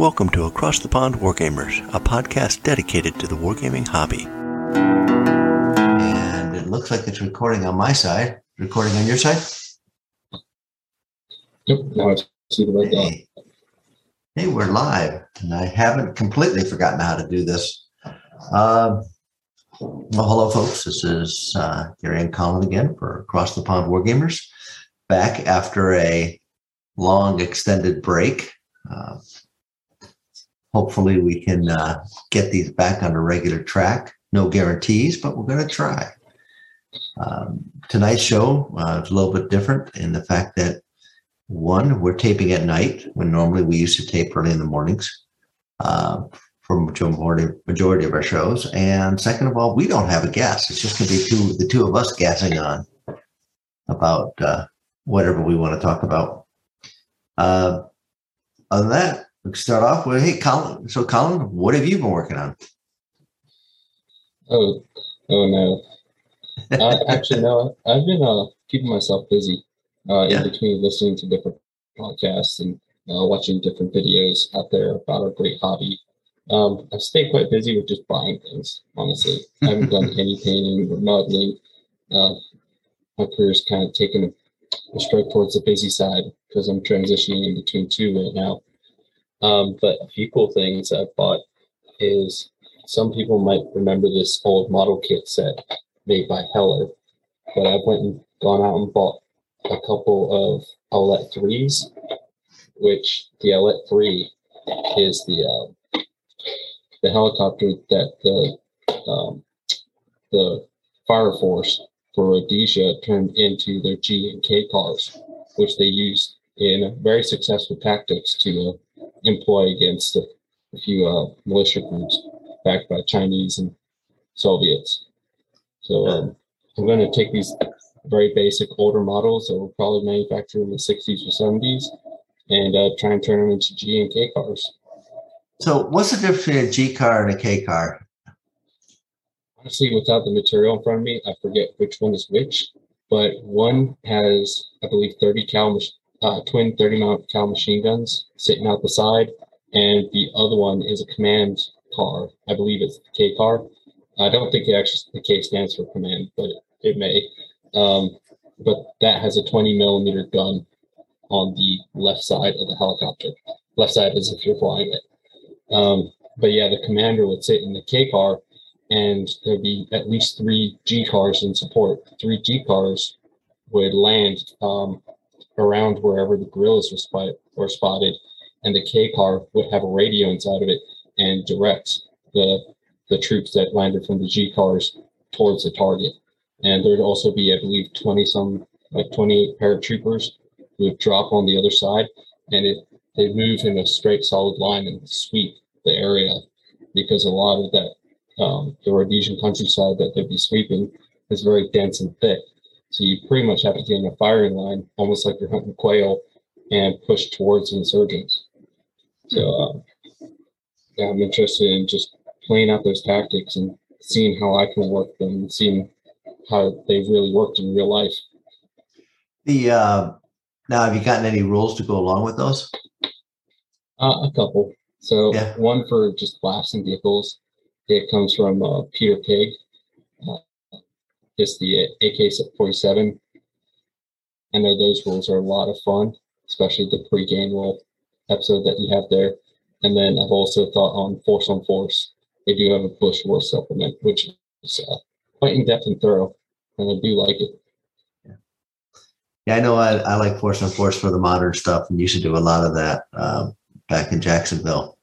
Welcome to Across the Pond Wargamers, a podcast dedicated to the wargaming hobby. And it looks like it's recording on my side. Recording on your side? Yep, now it's either way down. Hey. hey, we're live, and I haven't completely forgotten how to do this. Um, well, hello, folks. This is uh, Gary and Colin again for Across the Pond Wargamers. Back after a long extended break. Uh, hopefully, we can uh, get these back on a regular track. No guarantees, but we're going to try. Um, tonight's show uh, is a little bit different in the fact that one, we're taping at night when normally we used to tape early in the mornings uh, for majority, majority of our shows. And second of all, we don't have a guest. It's just going to be two, the two of us gassing on about uh, whatever we want to talk about. Uh, than that, we can start off with, hey, Colin. So, Colin, what have you been working on? Oh, oh no. uh, actually, no. I've been uh, keeping myself busy uh, Yeah. in between listening to different podcasts and uh, watching different videos out there about our great hobby. Um, I've stayed quite busy with just buying things. Honestly, I haven't done any painting or modeling. Uh, my career's kind of taken a, a stroke towards the busy side because I'm transitioning in between two right now. Um, but a few cool things I've bought is some people might remember this old model kit set made by Heller, but I went and gone out and bought a couple of Alouette threes, which the Alouette three is the uh, the helicopter that the um, the Fire Force for Rhodesia turned into their G and K cars, which they used in very successful tactics to uh, employ against a, a few uh, militia groups backed by Chinese and Soviets. So um, I'm going to take these very basic older models that were probably manufactured in the 60s or 70s and uh, try and turn them into G and K cars. So, what's the difference between a G car and a K car? Honestly, without the material in front of me, I forget which one is which. But one has, I believe, 30 cal, uh, twin 30 mount cal machine guns sitting out the side, and the other one is a command car. I believe it's the K car. I don't think it actually the K stands for command, but it, it may. Um, but that has a 20 millimeter gun on the left side of the helicopter. Left side is if you're flying it. Um, but yeah, the commander would sit in the K car, and there'd be at least three G cars in support. Three G cars would land um, around wherever the guerrillas were, spot- were spotted, and the K car would have a radio inside of it and direct the the troops that landed from the G cars towards the target. And there'd also be, I believe, 20 some, like 28 paratroopers who would drop on the other side, and it they move in a straight, solid line and sweep the area because a lot of that um, the Rhodesian countryside that they'd be sweeping is very dense and thick. So you pretty much have to get in a firing line, almost like you're hunting quail, and push towards insurgents. So um, yeah, I'm interested in just playing out those tactics and seeing how I can work them, and seeing how they've really worked in real life. The uh, now, have you gotten any rules to go along with those? Uh, a couple. So Yeah. one for just blasting vehicles. It comes from uh, Peter Pig. It's the AK-47. I know those rules are a lot of fun, especially the pre-game rule episode that you have there. And then I've also thought on Force on Force. They do have a Bush War supplement, which is uh, quite in-depth and thorough, and I do like it. Yeah, I know. I, I like Force on Force for the modern stuff, and used to do a lot of that um, back in Jacksonville.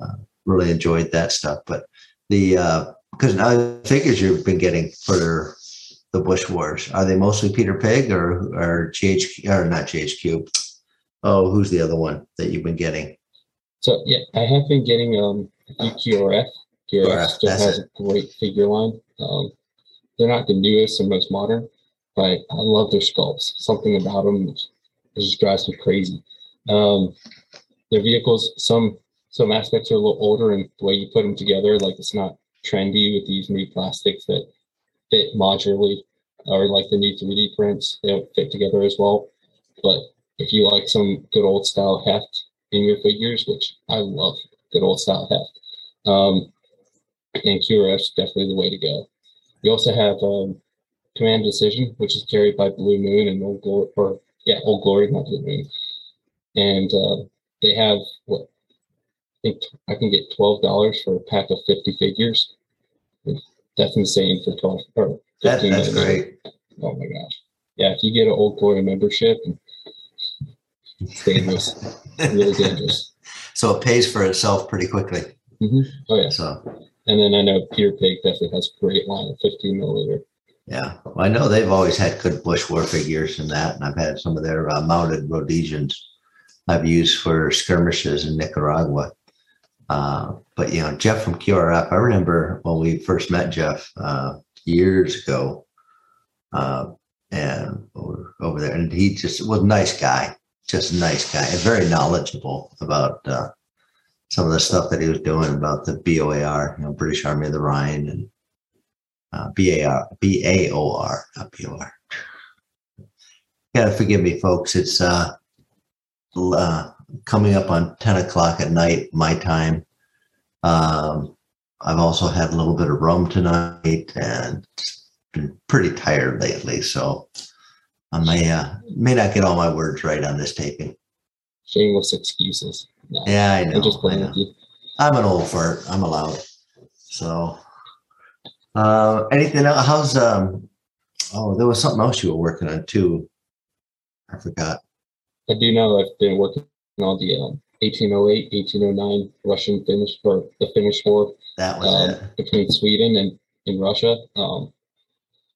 Uh, really enjoyed that stuff, but the uh, because now the figures you've been getting for the Bush Wars are they mostly Peter Pig or or GHQ or not GHQ? Oh, who's the other one that you've been getting? So yeah, I have been getting um QRF. QRF QRF, still has a great figure line. Um, they're not the newest and most modern, but I love their sculpts. Something about them it just drives me crazy. Um, their vehicles, some some aspects are a little older, and the way you put them together, like it's not trendy with these new plastics that fit modularly, or like the new 3D prints, they don't fit together as well. But if you like some good old style heft, in your figures, which I love. Good old style heft. Um, and QRF's definitely the way to go. You also have um, Command Decision, which is carried by Blue Moon and Old Glory, or yeah, Old Glory, not Blue Moon. And uh, they have what think I can get twelve dollars for a pack of fifty figures. That's insane for twelve or That, fifteen. that's dollars. great. Oh my gosh. Yeah, if you get an Old Glory membership, it's dangerous. really dangerous. So it pays for itself pretty quickly. Oh yeah. So And then I know Peter Pig definitely has great line of 15 milliliter. yeah, well, I know they've always had good bush war figures and that, and I've had some of their uh, mounted Rhodesians I've used for skirmishes in Nicaragua. Uh, but you know, Jeff from QRF, I remember when we first met Jeff uh, years ago, uh, and over, over there, and he just was a nice guy, just a nice guy, and very knowledgeable about uh, some of the stuff that he was doing about the BOAR, you know, British Army of the Rhine, and uh, BAR, BAOR. Gotta forgive me, folks. It's uh, uh, coming up on 10 o'clock at night, my time. Um, I've also had a little bit of rum tonight and been pretty tired lately. So I may, uh, may not get all my words right on this taping. Shameless excuses. No, Yeah, I know. I'm just playing with you. I'm an old fart. I'm allowed. So, uh, anything else? How's, um, oh, there was something else you were working on too. I forgot. I do know I've been working on the um, 1808, 1809 Russian Finnish or the Finnish War That was um, it. between Sweden and, and Russia. Um,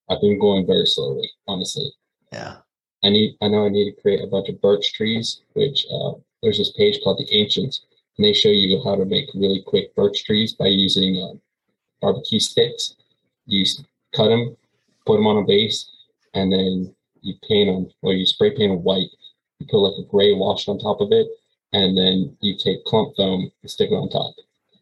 I've been going very slowly, honestly. Yeah. I need I know I need to create a bunch of birch trees, which uh, there's this page called the Ancients, and they show you how to make really quick birch trees by using um, barbecue sticks. You cut them, put them on a base, and then you paint them, or you spray paint them white. You put like a gray wash on top of it, and then you take clump foam and stick it on top.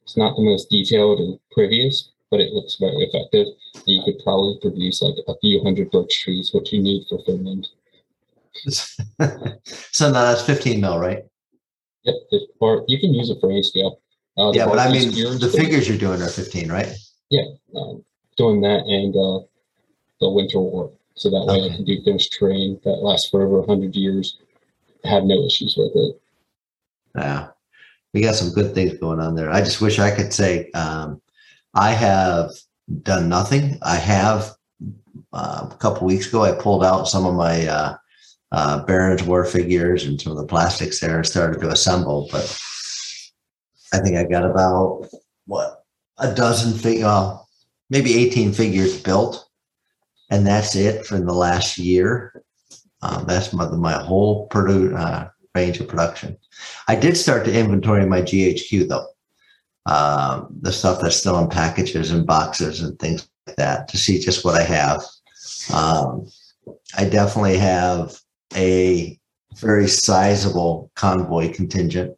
It's not the most detailed and prettiest, but it looks very effective. You could probably produce like a few hundred birch trees, what you need for Finland. so now that's 15 mil, right? Yep, or you can use it for any scale. Uh, Yeah, but I mean, the figures you're doing are 15, right? um, doing that and uh, the Winter War, so that way Okay. I can do Finnish terrain that lasts for over hundred years. Have no issues with it. Yeah. We got some good things going on there. I just wish I could say um, I have done nothing. I have uh, a couple weeks ago, I pulled out some of my uh, uh, Barron's War figures and some of the plastics there and started to assemble. But I think I got about what a dozen fig, uh, maybe 18 figures built. And that's it for the last year. Um, that's my, my whole produ- uh, range of production. I did start to inventory my GHQ though. Um, the stuff that's still in packages and boxes and things like that to see just what I have. Um, I definitely have a very sizable convoy contingent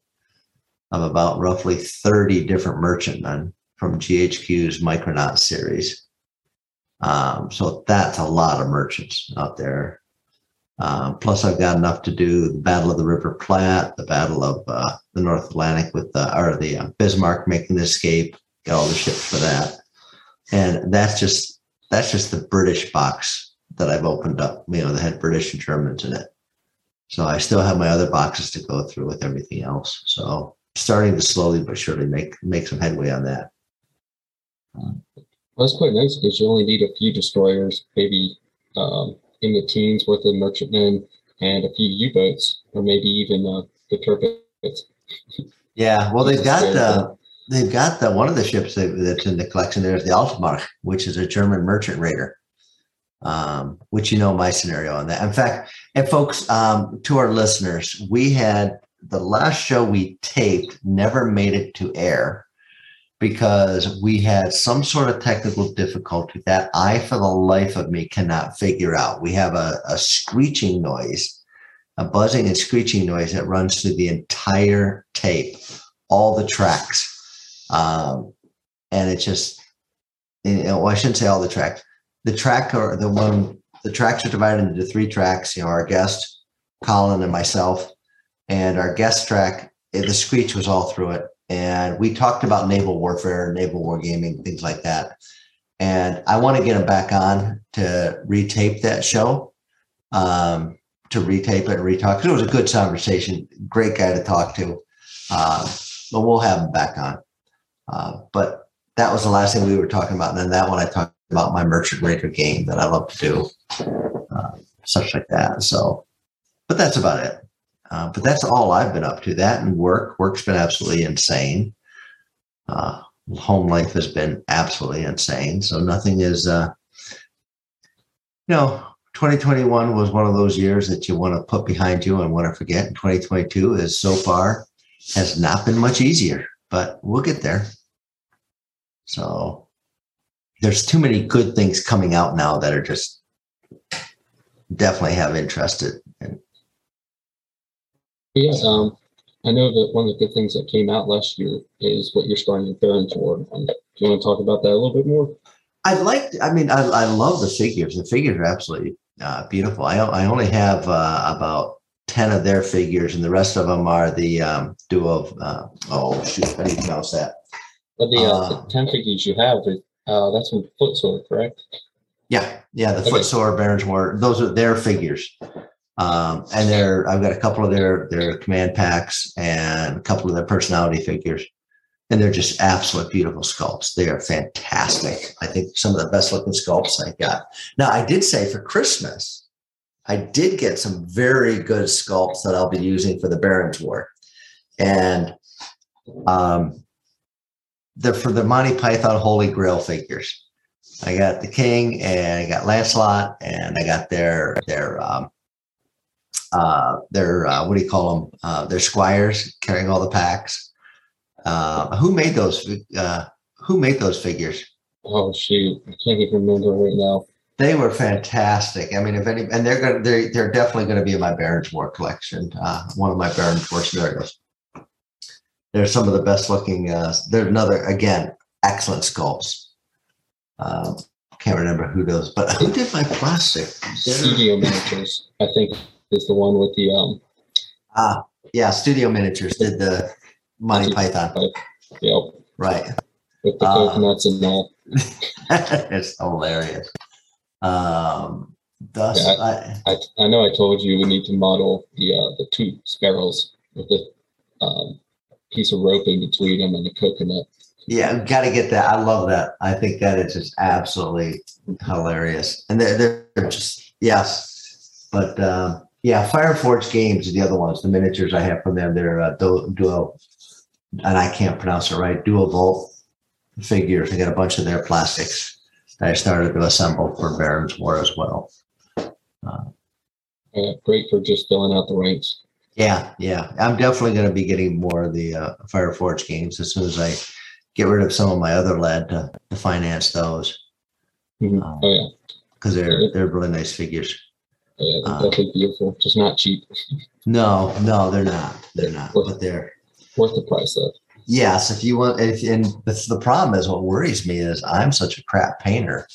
of about roughly 30 different merchantmen from GHQ's Micronaut series. Um, so that's a lot of merchants out there. Uh, plus, I've got enough to do the Battle of the River Plate, the Battle of uh, the North Atlantic with the or the uh, Bismarck making the escape. Got all the ships for that, and that's just that's just the British box that I've opened up. You know, that had British and Germans in it. So I still have my other boxes to go through with everything else. So starting to slowly but surely make make some headway on that. That's quite nice because you only need a few destroyers, maybe um, in the teens worth of merchantmen, and a few U-boats, or maybe even uh, the turrets. Yeah, well, they've got the they've got the one of the ships that, that's in the collection. There is the Altmark, which is a German merchant raider. Um, which you know my scenario on that. In fact, and folks, um, to our listeners, we had the last show we taped never made it to air because we had some sort of technical difficulty that I, for the life of me, cannot figure out. We have a, a screeching noise, a buzzing and screeching noise that runs through the entire tape, all the tracks. Um, and it just, you know, well, I shouldn't say all the tracks. The track or the one, the tracks are divided into three tracks. You know, our guest, Colin, and myself. And our guest track the screech was all through it. And we talked about naval warfare, naval wargaming, things like that. And I want to get him back on to retape that show, um, to retape it and retalk it was a good conversation. Great guy to talk to. Uh, but we'll have him back on. Uh, but that was the last thing we were talking about. And then that one I talked about my merchant raider game that I love to do, uh, such like that. So, but that's about it. Uh, but that's all I've been up to. That and work. Work's been absolutely insane. Uh, home life has been absolutely insane. So nothing is, uh, you know, 2021 was one of those years that you want to put behind you and want to forget. And 2022 is so far has not been much easier, but we'll get there. So there's too many good things coming out now that are just definitely have interested. Yeah, um, I know that one of the good things that came out last year is what you're starting Barron's War. Um, do you want to talk about that a little bit more? I'd like, I mean, I, I love the figures. The figures are absolutely uh, beautiful. I, I only have uh, about 10 of their figures, and the rest of them are the um, duo of, uh, oh, shoot, how do you pronounce that? But the, uh, Uh, the 10 figures you have, uh, that's from Footsore, correct? Yeah, yeah, the Okay. footsore Barons War. Those are their figures, um, and they're. I've got a couple of their their command packs and a couple of their personality figures, and they're just absolute beautiful sculpts. They are fantastic. I think some of the best looking sculpts I got. Now, I did say for Christmas, I did get some very good sculpts that I'll be using for the Barons War, and um, the for the Monty Python Holy Grail figures. I got the king and I got Lancelot and I got their their um uh their uh what do you call them? Uh their squires carrying all the packs. Uh who made those uh who made those figures? Oh, shoot. I can't even remember right now. They were fantastic. I mean, if any, and they're gonna, they're, they're definitely going to be in my Barons War collection. Uh, one of my Barons War scenarios. They're some of the best looking. Uh, they're another again excellent sculpts. Um, can't remember who those, but who did my plastic? Studio Miniatures, I think, is the one with the, um, Ah, yeah, Studio Miniatures did the Monty Python, know, right? with the Uh, coconuts and all. it's hilarious. Um, thus, Yeah, I, I, I know I told you we need to model the, uh, the two sparrows with the, um, piece of rope in between them and the coconut. yeah, got to get that. I love that. I think that is just absolutely hilarious, and they're they're just yes, but um, yeah, Fireforge Games are the other ones. The miniatures I have from them, they're uh, duo, duo, and I can't pronounce it right. Dual Volt figures. I got a bunch of their plastics that I started to assemble for Baron's War as well. Uh, great for just filling out the ranks. Yeah, yeah. I'm definitely going to be getting more of the uh, Fireforge games as soon as I get rid of some of my other lead to, to finance those Mhm. Um, Oh, yeah. because they're they're really nice figures. Yeah, Uh, definitely beautiful. Just not cheap. No, no, they're not. They're not. But they're Worth the price, though. yes. If you want, if and the problem is what worries me is I'm such a crap painter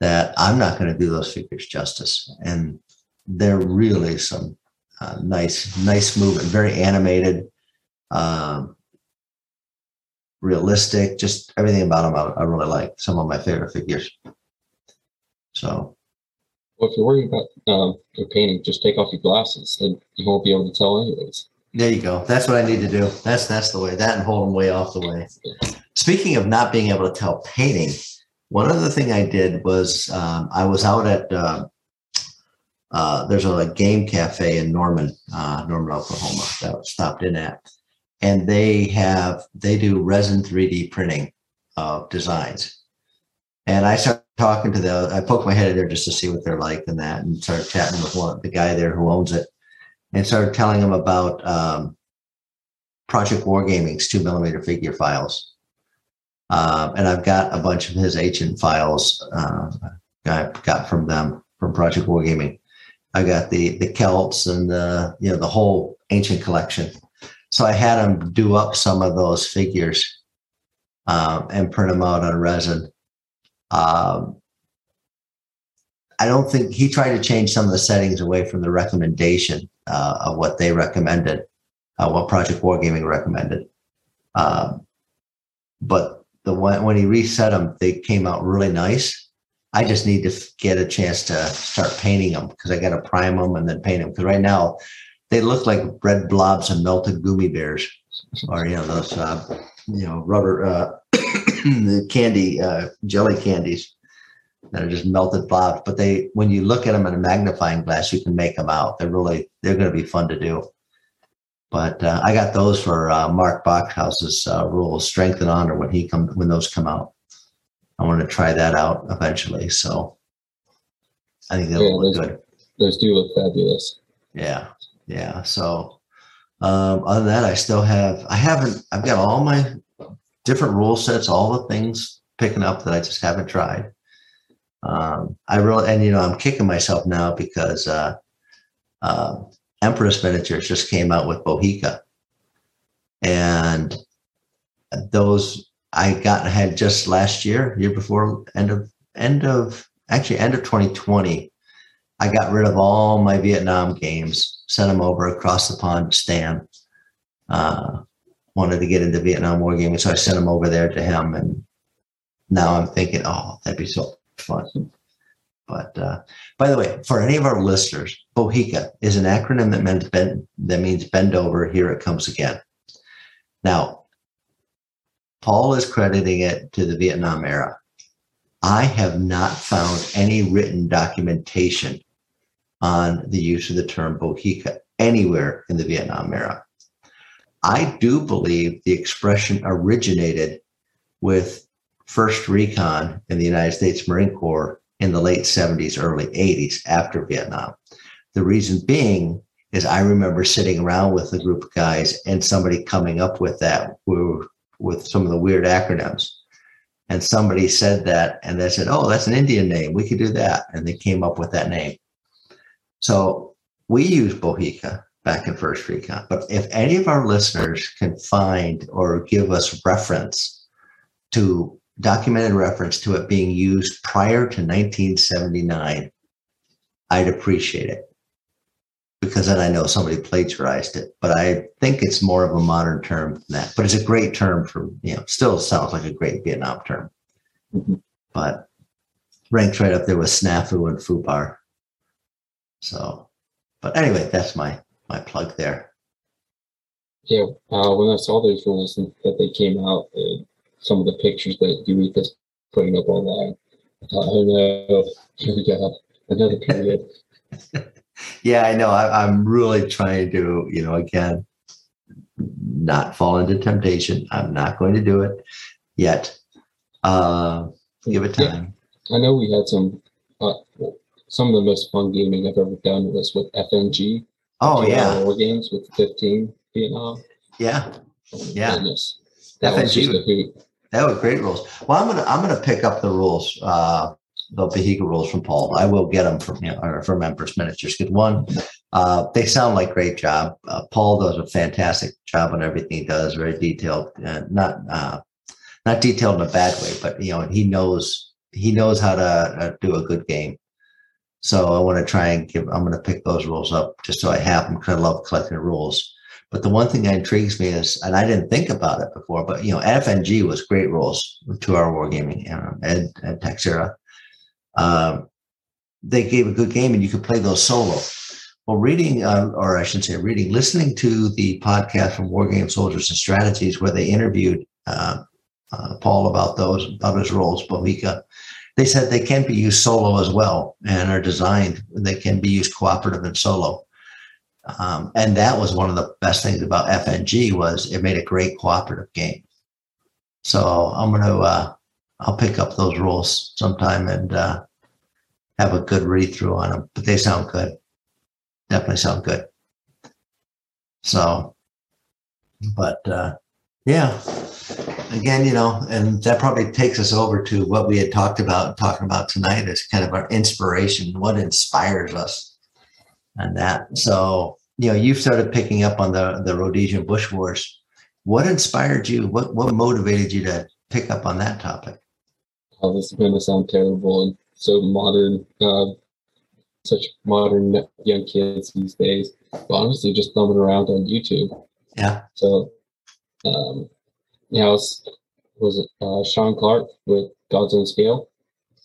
that I'm not going to do those figures justice, and they're really some uh, nice, nice movement, very animated. Um, realistic, just everything about them I, I really like. Some of my favorite figures. So Well, if you're worried about um, your painting, just take off your glasses. and you won't be able to tell anyways. there you go. That's what I need to do. That's that's the way. That and hold them way off the way. Speaking of not being able to tell painting, one other thing I did was um, I was out at uh, uh, there's a game cafe in Norman, uh, Norman, Oklahoma that I stopped in at, and they have they do resin 3D printing of designs. And I started talking to them. I poked my head in there just to see what they're like and that, and started chatting with one the guy there who owns it, and started telling him about um, Project Wargaming's two millimeter figure files. Um, and I've got a bunch of his ancient files uh, I got from them from Project Wargaming. I got the the Celts and the you know the whole ancient collection. So I had him do up some of those figures um, and print them out on resin. Um, I don't think he tried to change some of the settings away from the recommendation uh, of what they recommended uh, what Project Wargaming recommended. Um, but the one when he reset them, they came out really nice. I just need to get a chance to start painting them because I got to prime them and then paint them. Because right now they look like red blobs of melted gummy bears, or you know those uh, you know rubber uh, candy uh, jelly candies that are just melted blobs. But they when you look at them in a magnifying glass, you can make them out. They're really they're going to be fun to do. But uh, I got those for uh, Mark Backhouse's uh, rules, Strength and Honor, when he come when those come out. I want to try that out eventually. So I think that'll Yeah, look those- good. Those do look fabulous. Yeah, yeah. So um, other than that, I still have I haven't I've got all my different rule sets, all the things picking up that I just haven't tried. Um, I really and you know I'm kicking myself now because uh, uh, Empress Miniatures just came out with Bohica, and those I got had just last year, year before end of end of actually end of 2020. I got rid of all my Vietnam games, sent them over across the pond to Stan. Uh, wanted to get into Vietnam War gaming, so I sent them over there to him. And now I'm thinking, oh, that'd be so fun. But uh, by the way, for any of our listeners, BOHICA is an acronym that means bend, that means bend over. Here it comes again. Now, Paul is crediting it to the Vietnam era. I have not found any written documentation on the use of the term Bohica anywhere in the Vietnam era. I do believe the expression originated with First Recon in the United States Marine Corps in the late 70s, early 80s after Vietnam. The reason being is I remember sitting around with a group of guys and somebody coming up with that with some of the weird acronyms. And somebody said that and they said oh that's an indian name. We could do that. And they came up with that name. So we use bohica back in first recon but if any of our listeners can find or give us reference to documented reference to it being used prior to 1979 i'd appreciate it because then I know somebody plagiarized it. But I think it's more of a modern term than that. But it's a great term for, you know, still sounds like a great Vietnam term. Mhm. But ranks right up there with snafu and fubar. So, but anyway, that's my my plug there. Yeah, uh, when I saw those rules and that they came out, uh, some of the pictures that Eureka's putting up online, I thought, oh no, here we go, another period. Yeah, I know. I, I'm really trying to, you know, again, not fall into temptation. I'm not going to do it yet. Uh, give it Yeah, time. I know we had some, uh, some of the most fun gaming I've ever done was with FNG. Oh yeah, War games with 15 Vietnam. yeah. Oh, Yeah. Goodness. That was FNG just a hoot. That was great rules. Well, I'm gonna I'm gonna pick up the rules, uh, the Bohica rules from Paul. I will get them from you know, or from Empress Miniatures. Because one, uh, they sound like great job. Uh, Paul does a fantastic job on everything he does. Very detailed, uh, not uh, not detailed in a bad way, but you know he knows he knows how to uh, do a good game. So I want to try and give. I'm going to pick those rules up just so I have them because I love collecting rules. But the one thing that intrigues me is, and I didn't think about it before, but you know, FNG was great rules with two-hour wargaming um, and and Teixeira. Um, they gave a good game, and you could play those solo. Well, reading, uh, or I should say, reading, listening to the podcast from War Game Soldiers and Strategies, where they interviewed uh, uh, Paul about those about his roles, Bohica. They said they can be used solo as well, and are designed. They can be used cooperative and solo. Um, and that was one of the best things about FNG was it made a great cooperative game. So I'm going to uh, I'll pick up those rules sometime and uh, have a good read through on them. But they sound good. Definitely sound good. So, but uh, yeah, again, you know, and that probably takes us over to what we had talked about talking about tonight is kind of our inspiration, what inspires us and that. So, you know, you've started picking up on the the Rhodesian Bush Wars. What inspired you? What what motivated you to pick up on that topic? Oh, this is going to sound terrible and so modern, uh, such modern young kids these days. But honestly, just thumbing around on YouTube Yeah. So, um, yeah, I was was it uh, Sean Clark with God's Own Scale.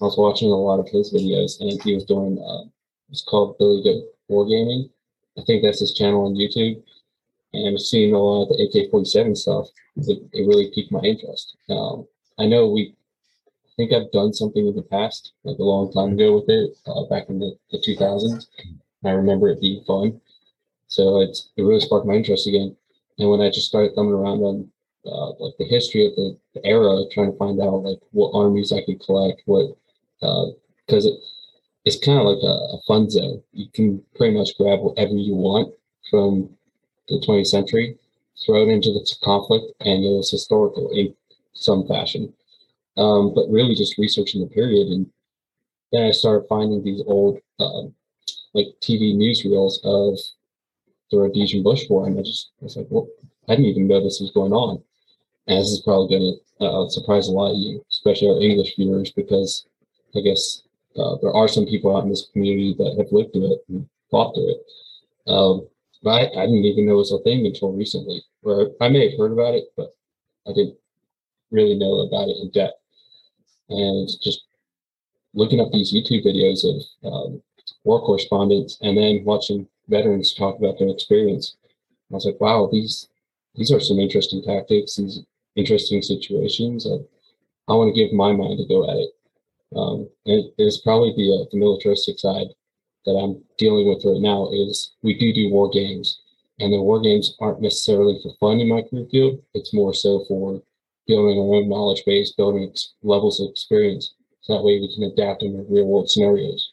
I was watching a lot of his videos, and he was doing uh, it's called Billy Goat Wargaming. I think that's his channel on YouTube. And seeing a lot of the AK forty seven stuff, it, it really piqued my interest. Um, I know we I think I've done something in the past, like a long time ago with it, uh, back in the, the 2000s. I remember it being fun. So it's, it really sparked my interest again. And when I just started thumbing around on uh, like the history of the, the, era, trying to find out like what armies I could collect, what, because uh, it, it's kind of like a, a fun zone. You can pretty much grab whatever you want from the 20th century, throw it into the conflict, and it was historical in some fashion um, but really just researching the period. And then I started finding these old, um, like TV newsreels of the Rhodesian Bush War, and I just I was like, well, I didn't even know this was going on. And this is probably going to uh, surprise a lot of you, especially our English viewers, because I guess uh, there are some people out in this community that have lived through it and fought through it. Um, but I, I, didn't even know it was a thing until recently, where I may have heard about it, but I didn't really know about it in depth and just looking up these YouTube videos of um, war correspondents and then watching veterans talk about their experience. I was like, wow, these these are some interesting tactics, these interesting situations. I, I want to give my mind to go at it. Um, and it's probably the, uh, the militaristic side that I'm dealing with right now is we do do war games and the war games aren't necessarily for fun in my career field. It's more so for building our own knowledge base, building ex- levels of experience. So that way we can adapt in real world scenarios.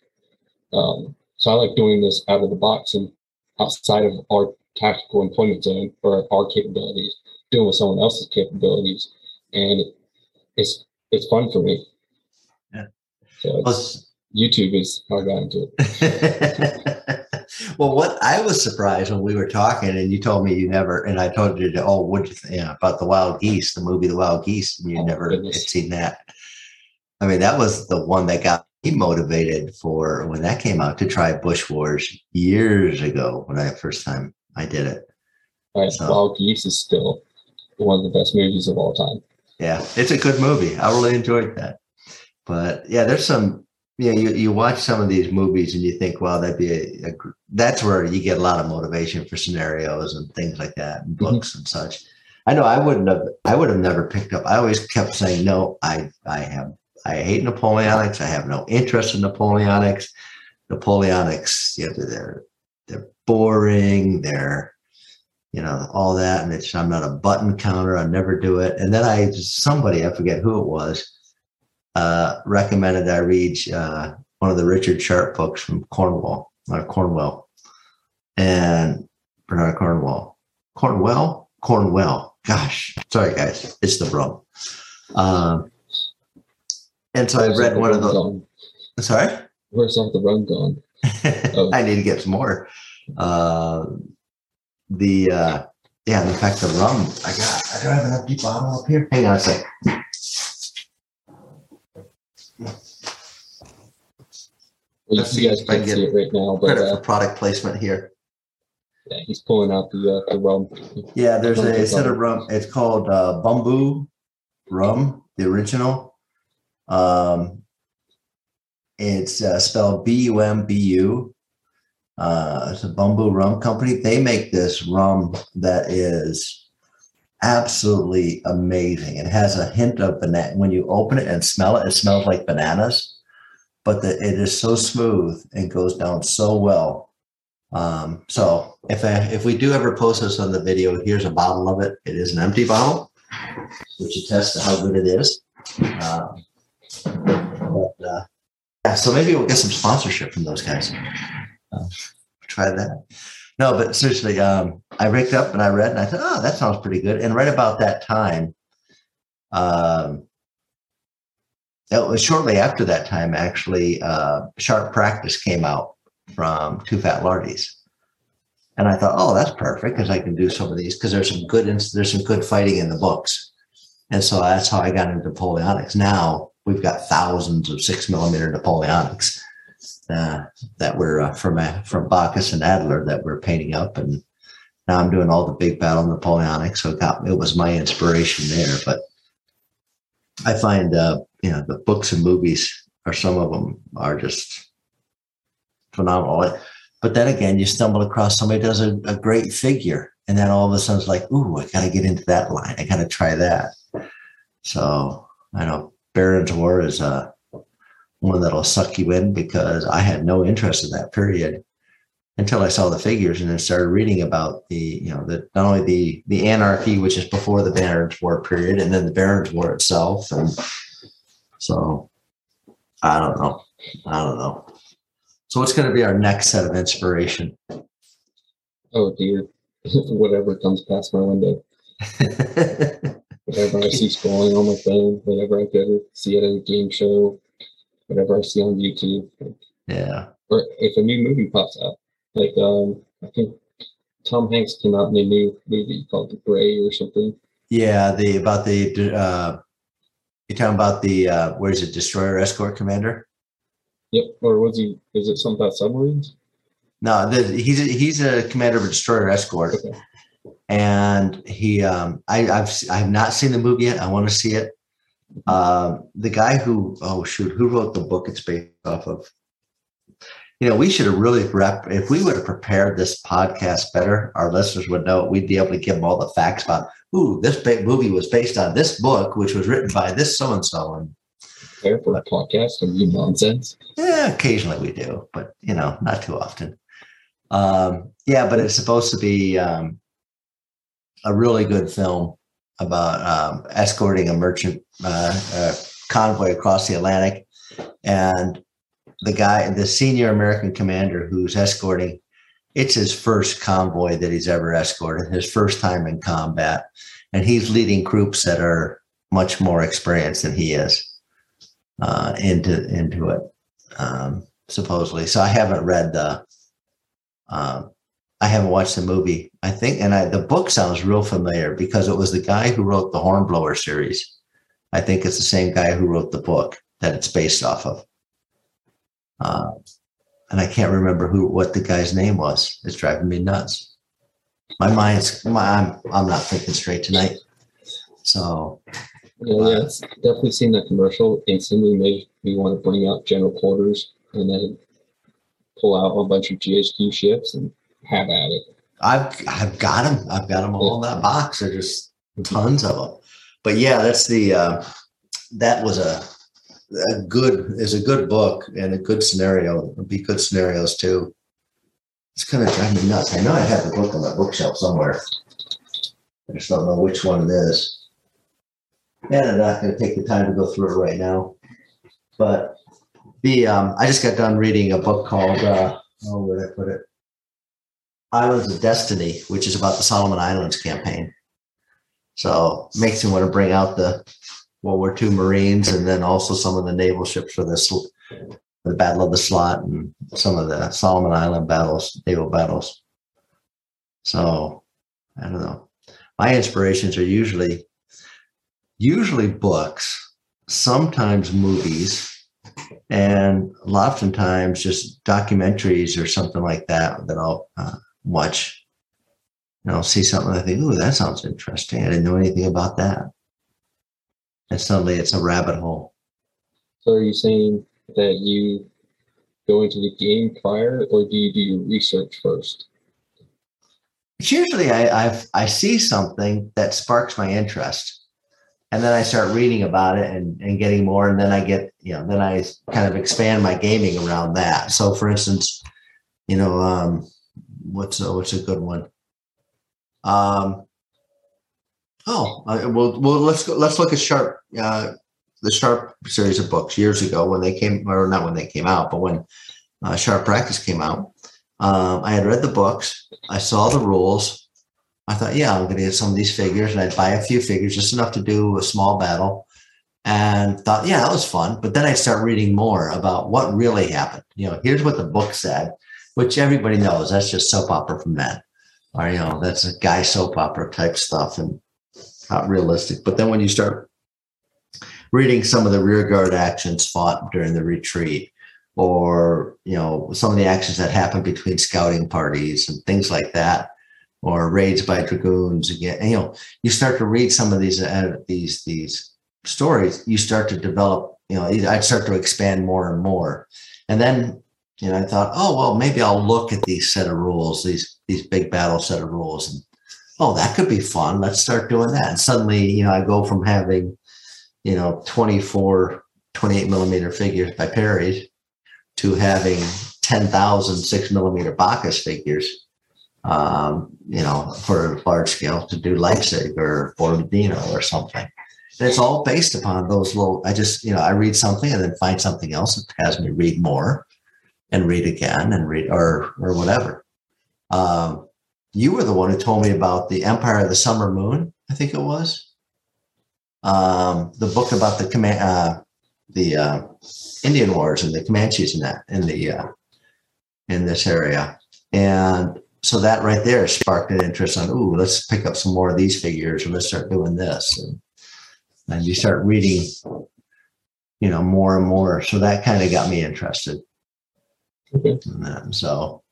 Um, so I like doing this out of the box and outside of our tactical employment zone or our capabilities, doing with someone else's capabilities, and it's it's fun for me. Yeah. So YouTube is how I got into it. well, what I was surprised when we were talking, and you told me you never, and I told you, to, oh, what you think about the Wild Geese, the movie The Wild Geese, and you oh, never goodness. had seen that. I mean, that was the one that got me motivated for when that came out to try Bush Wars years ago when I first time I did it. Right, so, Wild Geese is still one of the best movies of all time. Yeah, it's a good movie. I really enjoyed that. But yeah, there's some you know, you, you watch some of these movies and you think, well, that'd be a, a that's where you get a lot of motivation for scenarios and things like that and mm-hmm. books mm-hmm. and such. I know I wouldn't have, I would have never picked up. I always kept saying, no, I, I have, I hate Napoleonics. I have no interest in Napoleonics. Napoleonics, you know, they're, they're boring. They're, you know, all that. And it's, I'm not a button counter. I never do it. And then I, somebody, I forget who it was, uh, recommended I read uh, one of the Richard Sharpe books from Cornwall, or Cornwell, and Bernard Cornwell. Cornwell? Cornwell. Gosh, sorry guys, it's the rum. Um, and so I read one of those. Sorry? Where's all the rum gone? Oh. I need to get some more. Uh, the uh, yeah, in fact, the rum. I got. I don't have enough empty bottle up here. Hang on a sec. Well, you guys can't see it right now, but uh, product placement here. Yeah, he's pulling out the uh, the rum. Yeah, there's a set of rum. It's called uh, Bumbu Rum, the original. Um, it's uh, spelled B U M B U. Uh, it's a Bumbu Rum Company. They make this rum that is absolutely amazing. It has a hint of banana. When you open it and smell it, it smells like bananas but the, it is so smooth and goes down so well. Um, so if I, if we do ever post this on the video, here's a bottle of it. It is an empty bottle, which attests to how good it is. Um, but uh, yeah, so maybe we'll get some sponsorship from those guys. Uh, try that. No, but seriously, um, I raked up and I read and I thought, oh, that sounds pretty good. And right about that time, um, it was shortly after that time, actually, uh, Sharp Practice came out from Too Fat Lardies. And I thought, oh, that's perfect because I can do some of these because there's some good there's some good fighting in the books, and so that's how I got into Napoleonics. Now we've got thousands of six millimeter Napoleonics uh, that we're uh, from uh, from Baccus and Adler that we're painting up, and now I'm doing all the big battle Napoleonic, so it got it was my inspiration there. But I find uh, you know the books and movies are some of them are just phenomenal. But then again, you stumble across somebody does a, a great figure, and then all of a sudden it's like, ooh, I got to get into that line. I got to try that. So I know Baron's War is uh, one that'll suck you in because I had no interest in that period until I saw the figures and then started reading about the, you know, the not only the the anarchy, which is before the Barons War period, and then the Barons War itself. And so I don't know. I don't know. So what's going to be our next set of inspiration? Oh dear. Whatever comes past my window. whatever I see scrolling on my phone, whatever I go to see at a game show, whatever I see on YouTube. yeah. Or if a new movie pops up, like um, I think Tom Hanks came out in a new movie called The Grey or something. Yeah, the about the uh you're talking about the uh where is it, destroyer escort commander? Yep. Or was he? Is it something about submarines? No, the, he's a, he's a commander of a destroyer escort, Okay. And he um I I've I have not seen the movie yet. I want to see it. Um, the guy who oh shoot, who wrote the book it's based off of? You know, we should have really rep if we would have prepared this podcast better. Our listeners would know. We'd be able to give them all the facts about. Ooh, this movie was based on this book, which was written by this so and so, and Fair for a podcast and you nonsense. Yeah, occasionally we do, but you know, not too often. Um, yeah, but it's supposed to be um, a really good film about um, escorting a merchant uh, uh, convoy across the Atlantic, and the guy, the senior American commander who's escorting, it's his first convoy that he's ever escorted, his first time in combat, and he's leading groups that are much more experienced than he is uh, into into it, um, supposedly. So I haven't read the, um, I haven't watched the movie. I think, and I, the book sounds real familiar because it was the guy who wrote the Hornblower series. I think it's the same guy who wrote the book that it's based off of. Uh, and I can't remember who what the guy's name was. It's driving me nuts. My mind's my I'm I'm not thinking straight tonight. So Yeah, it's definitely seen that commercial. Instantly made me want to bring out general quarters and then pull out a bunch of GHQ ships and have at it. I've I've got them. I've got them all in that box. There's just tons of them. But yeah, that's the uh, that was a a good is a good book and a good scenario. It'd be good scenarios too. It's kind of driving me nuts. I know I have the book on my bookshelf somewhere. I just don't know which one it is. And I'm not going to take the time to go through it right now. But the um, I just got done reading a book called uh, oh where did I put it? Islands of Destiny, which is about the Solomon Islands campaign. So makes me want to bring out the World War II Marines and then also some of the naval ships for this the Battle of the Slot and some of the Solomon Island battles, naval battles. So I don't know. My inspirations are usually usually books, sometimes movies, and oftentimes just documentaries or something like that that I'll uh, watch. And I'll see something and I think, ooh, that sounds interesting. I didn't know anything about that. And suddenly it's a rabbit hole. So are you saying that you go into the game prior or do you do your research first? It's usually I I've, I see something that sparks my interest, and then I start reading about it and, and getting more, and then I get you know then I kind of expand my gaming around that. So, for instance, you know, um, what's a, what's a good one? Um, oh, uh, well, well, let's go, let's look at Sharpe, uh, the Sharpe series of books years ago when they came, or not when they came out, but when uh, Sharp Practice came out. Um, I had read the books. I saw the rules. I thought, yeah, I'm going to get some of these figures, and I'd buy a few figures, just enough to do a small battle. And thought, yeah, that was fun. But then I'd start reading more about what really happened. You know, here's what the book said, which everybody knows. That's just soap opera from men, or you know, that's a guy soap opera type stuff, and not realistic. But then when you start reading some of the rearguard actions fought during the retreat, or you know some of the actions that happen between scouting parties and things like that or raids by dragoons again. And, you know, you start to read some of these uh, these these stories. You start to develop. You know, I'd start to expand more and more, and then know, I thought, oh well, maybe I'll look at these set of rules, these these big battle set of rules, and oh, that could be fun. Let's start doing that. And suddenly, you know, I go from having, you know, 24, 28 millimeter figures by Perry's to having 10,000 six millimeter Baccus figures um, you know, for large scale to do Leipzig or Borodino or something. And it's all based upon those little, I just, you know, I read something and then find something else that has me read more and read again and read or, or whatever. Um, you were the one who told me about the Empire of the Summer Moon, I think it was. Um, the book about the command, uh, the uh, Indian Wars and the Comanches in that in the uh, in this area, and so that right there sparked an interest on, ooh, let's pick up some more of these figures and let's start doing this. And, and you start reading, you know, more and more. So that kind of got me interested. Okay. so.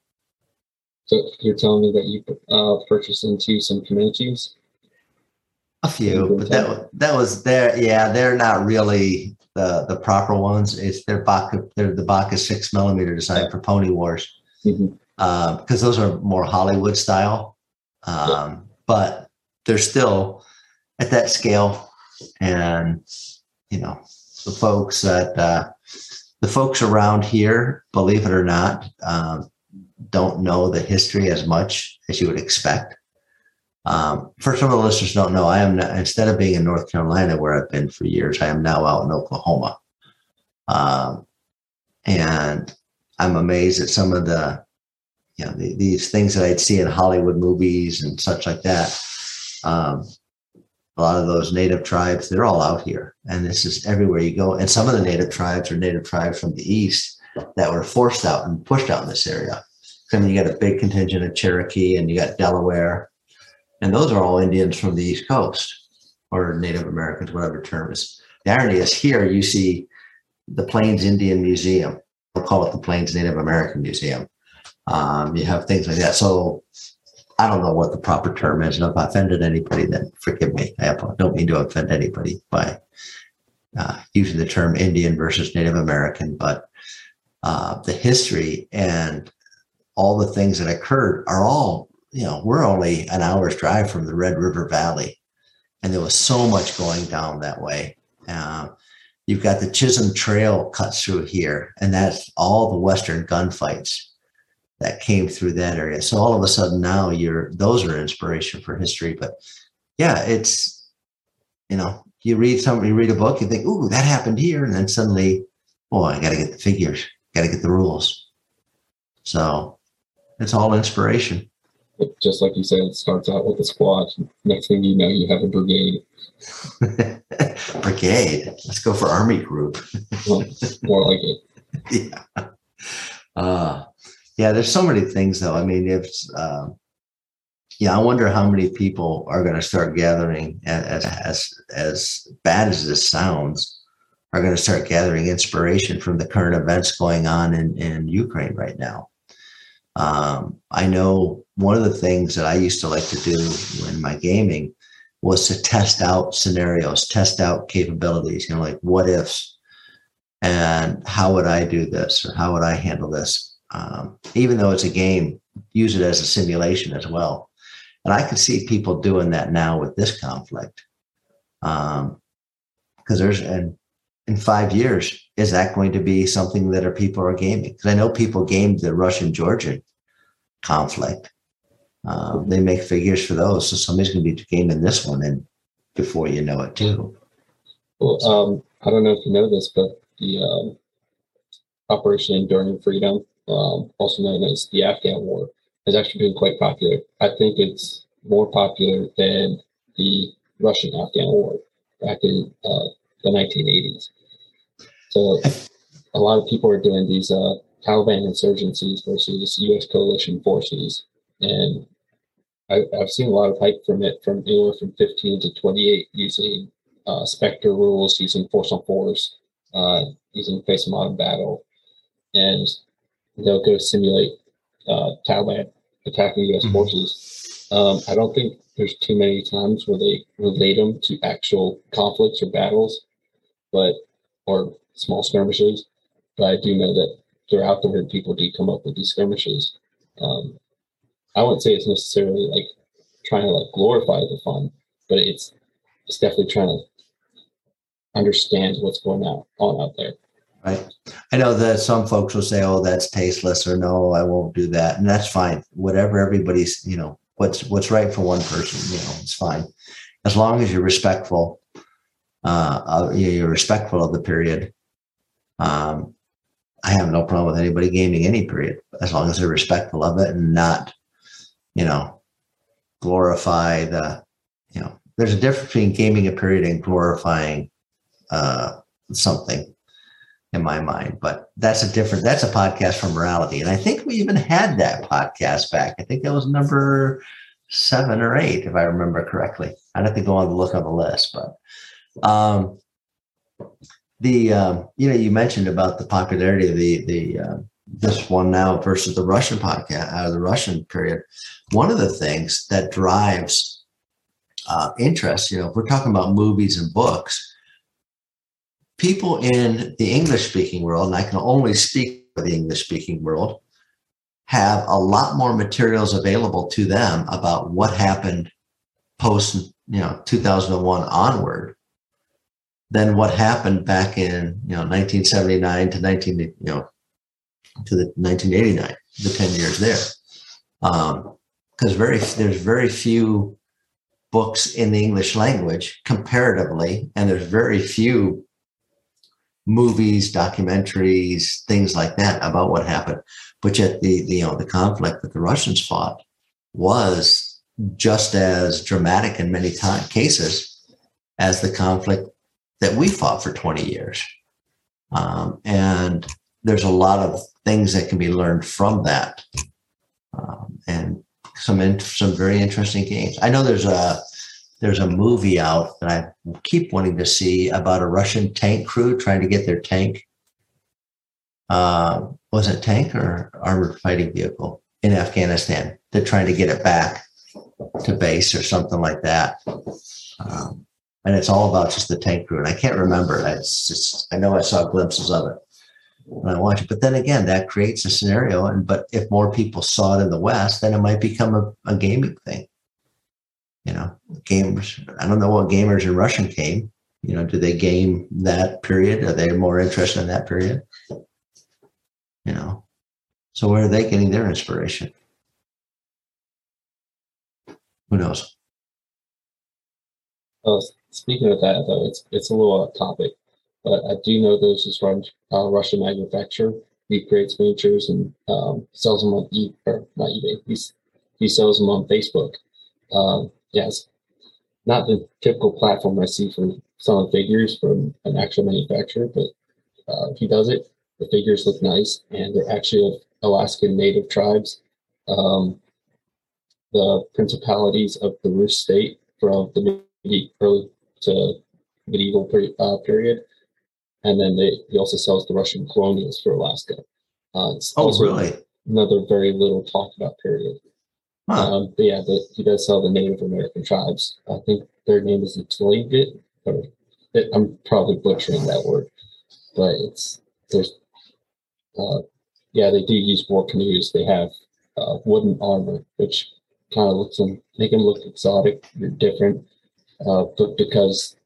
So you're telling me that you uh, purchased into some Comanches? A few, but that that was there. Yeah, they're not really the the proper ones. It's their Baca, they're the Baca six millimeter design for Pony Wars. Mm-hmm because uh, those are more Hollywood style, um, yeah. but they're still at that scale. And you know, the folks that uh, the folks around here, believe it or not, um, don't know the history as much as you would expect. Um, some of the listeners don't know, I am not, instead of being in North Carolina where I've been for years, I am now out in Oklahoma. Um, and I'm amazed at some of the you know, the, these things that I'd see in Hollywood movies and such like that. Um, a lot of those native tribes, they're all out here. And this is everywhere you go. And some of the native tribes are native tribes from the East that were forced out and pushed out in this area. I mean, you got a big contingent of Cherokee and you got Delaware. And those are all Indians from the East Coast or Native Americans, whatever term is. The irony is here you see the Plains Indian Museum. We'll call it the Plains Native American Museum. Um, you have things like that. So I don't know what the proper term is. And if I offended anybody, then forgive me. I don't mean to offend anybody by uh, using the term Indian versus Native American, but uh, the history and all the things that occurred are all, you know, we're only an hour's drive from the Red River Valley. And there was so much going down that way. Uh, you've got the Chisholm Trail cuts through here, and that's all the Western gunfights that came through that area. So all of a sudden now you're those are inspiration for history. But yeah, it's you know, you read something, you read a book, you think, ooh, that happened here, and then suddenly, oh, I gotta get the figures, gotta get the rules. So it's all inspiration. Just like you said, it starts out with a squad. Next thing you know, you have a brigade. brigade. Let's go for army group. more like it. Yeah. Uh, yeah, there's so many things though. I mean, if uh, yeah, I wonder how many people are going to start gathering as as as bad as this sounds are going to start gathering inspiration from the current events going on in, in Ukraine right now. Um, I know one of the things that I used to like to do in my gaming was to test out scenarios, test out capabilities, you know, like what ifs and how would I do this or how would I handle this? Um, even though it's a game, use it as a simulation as well. And I can see people doing that now with this conflict. Um, because there's and in five years, is that going to be something that our people are gaming? Because I know people gamed the Russian Georgian conflict. Um, they make figures for those, so somebody's going to be gaming this one, and before you know it, too. Well, um, I don't know if you know this, but the um, Operation Enduring Freedom um, also known as the Afghan War, has actually been quite popular. I think it's more popular than the Russian Afghan War back in uh, the 1980s. So a lot of people are doing these uh, Taliban insurgencies versus U.S. coalition forces, and I, have seen a lot of hype from it, from anywhere from 15 to 28, using uh, Spectre rules, using force on force, uh, using face modern battle, and they'll go simulate uh, Taliban attacking U.S. Mm-hmm. forces. Um, I don't think there's too many times where they relate them to actual conflicts or battles, but or small skirmishes. But I do know that throughout the word, people do come up with these skirmishes. Um, I wouldn't say it's necessarily like trying to like glorify the fun, but it's it's definitely trying to understand what's going on out there. Right. I know that some folks will say, "Oh, that's tasteless," or "No, I won't do that," and that's fine. Whatever everybody's, you know, what's what's right for one person, you know, it's fine, as long as you're respectful. Uh, you're respectful of the period. Um, I have no problem with anybody gaming any period, as long as they're respectful of it and not, you know, glorify the, you know, there's a difference between gaming a period and glorifying uh, something in my mind. But that's a different, that's a podcast for morality. And I think we even had that podcast back. I think that was number seven or eight, if I remember correctly. I'd have to go on to look on the list, but um, the um, you know you mentioned about the popularity of the the uh, this one now versus the Russian podcast, out of the Russian period. One of the things that drives uh, interest, you know, if we're talking about movies and books, people in the English speaking world, and I can only speak for the English speaking world, have a lot more materials available to them about what happened post, you know, 2001 onward than what happened back in, you know, 1979 to 19, you know, to the 1989, the 10 years there. Um, because very there's very few books in the English language comparatively, and there's very few movies, documentaries, things like that about what happened. But yet the, the you know the conflict that the Russians fought was just as dramatic in many time, cases as the conflict that we fought for 20 years. Um, and there's a lot of things that can be learned from that. Um, and some in, some very interesting games. I know there's a there's a movie out that I keep wanting to see about a Russian tank crew trying to get their tank. Uh, was it tank or armored fighting vehicle in Afghanistan? They're trying to get it back to base or something like that. Um, and it's all about just the tank crew. And I can't remember. It's just I know I saw glimpses of it when I watch it. But then again, that creates a scenario. And but if more people saw it in the West, then it might become a, a gaming thing. You know, gamers. I don't know what gamers in Russian came. You know, do they game that period? Are they more interested in that period? You know, so where are they getting their inspiration? Who knows? Oh, speaking of that, though, it's it's a little off topic, but I do know there's this run, uh, Russian manufacturer. He creates miniatures and um, sells them on e or not eBay. He's, he sells them on Facebook. Um, yes, not the typical platform I see for selling figures from an actual manufacturer, but uh, he does it. The figures look nice, and they're actually of Alaskan Native tribes. Um, the principalities of the Rus state from the early to medieval per, uh, period, and then they he also sells the Russian colonials for Alaska. Uh, oh, really? Another very little talked about period. Huh. Um, but yeah, the, he does sell the Native American tribes. I think their name is the Tlingit, or it, I'm probably butchering that word, but it's there's uh, yeah, they do use war canoes. They have uh, wooden armor, which kind of looks and make them look exotic, different uh, but because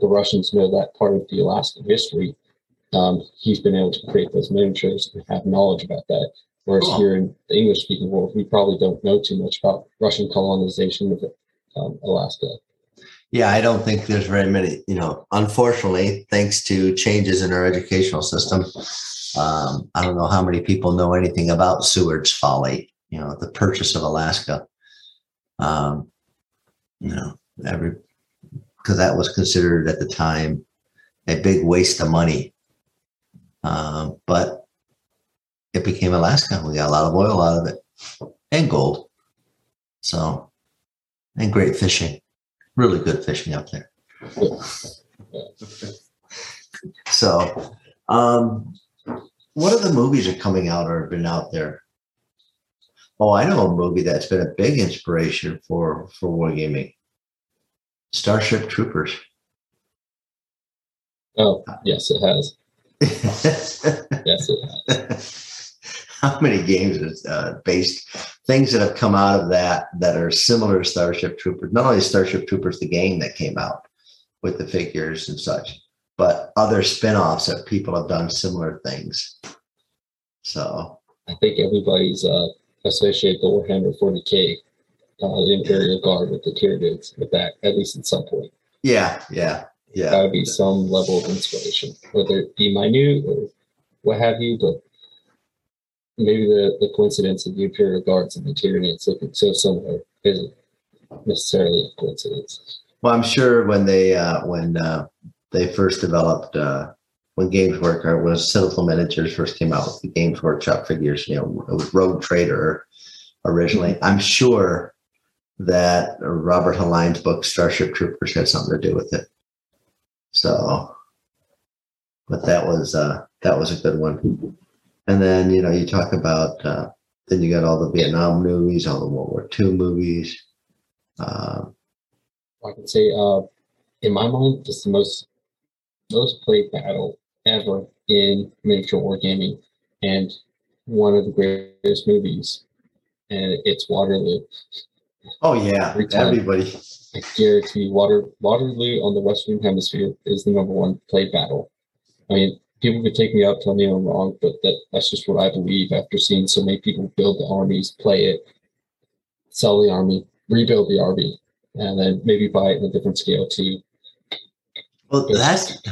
the Russians know that part of the Alaskan history, um, he's been able to create those miniatures and have knowledge about that. Whereas oh. here in the English speaking world, we probably don't know too much about Russian colonization of um, Alaska. Yeah, I don't think there's very many, you know, unfortunately, thanks to changes in our educational system, um, I don't know how many people know anything about Seward's Folly, you know, the purchase of Alaska. Um, you know, every because that was considered at the time a big waste of money. Um, but it became Alaska. We got a lot of oil out of it and gold. So, and great fishing. Really good fishing up there. so, um, what other movies are coming out or have been out there? Oh, I know a movie that's been a big inspiration for for wargaming. Starship Troopers. Oh, yes, it has. yes, it has. How many games is uh, based things that have come out of that that are similar to Starship Troopers? Not only Starship Troopers, the game that came out with the figures and such, but other spin-offs that people have done similar things. So I think everybody's uh, associated the Warhammer 40k, uh, the Imperial Guard with the Tyranids with that, at least at some point. yeah, yeah, yeah. That would be some level of inspiration, whether it be minute or what have you, but maybe the, the coincidence of the Imperial Guards and the Tyranids looking so similar isn't necessarily a coincidence. Well, I'm sure when they uh, when uh, they first developed uh, when Games Workshop was Citadel Miniatures first came out with the Games Workshop figures, you know, it was Rogue Trader originally. I'm sure that Robert Heinlein's book Starship Troopers had something to do with it. So, but that was uh, that was a good one. And then you know you talk about uh, then you got all the Vietnam movies, all the World War II movies. Uh, I can say, uh, in my mind, just the most most played battle ever in miniature wargaming, and one of the greatest movies, and it's Waterloo. oh yeah, everybody. I guarantee you, Water Waterloo on the Western Hemisphere is the number one played battle. I mean, people could take me out, tell me I'm wrong, but that, that's just what I believe after seeing so many people build the armies, play it, sell the army, rebuild the army, and then maybe buy it in a different scale too. Well, that's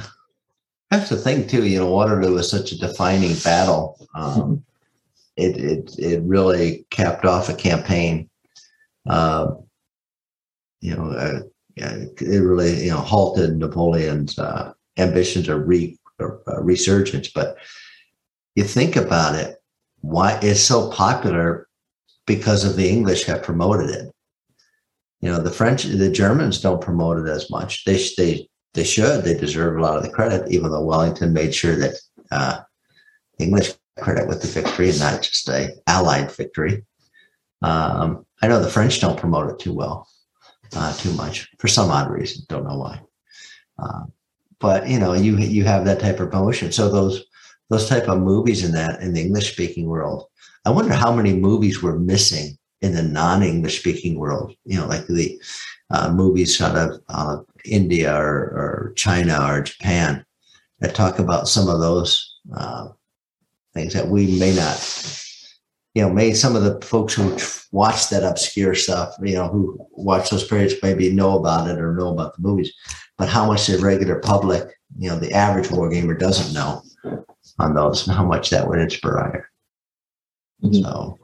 that's the thing too. You know, Waterloo was such a defining battle. Um, it it it really capped off a campaign. Uh, you know, uh, yeah, it really you know halted Napoleon's uh, ambitions or re uh, resurgence. But you think about it, why it's so popular because of the English have promoted it. You know, the French, the Germans don't promote it as much. They they they should. They deserve a lot of the credit, even though Wellington made sure that uh, English credit with the victory and not just a Allied victory. Um, I know the French don't promote it too well, uh, too much for some odd reason. Don't know why. Uh, but you know, you you have that type of promotion. So those those type of movies in that in the English speaking world, I wonder how many movies were missing in the non English speaking world. You know, like the uh, movies out of uh, India or, or China or Japan that talk about some of those uh, things that we may not, you know, may some of the folks who watch that obscure stuff, you know, who watch those periods maybe know about it or know about the movies, but how much the regular public, you know, the average wargamer doesn't know on those and how much that would inspire. Mhm. So,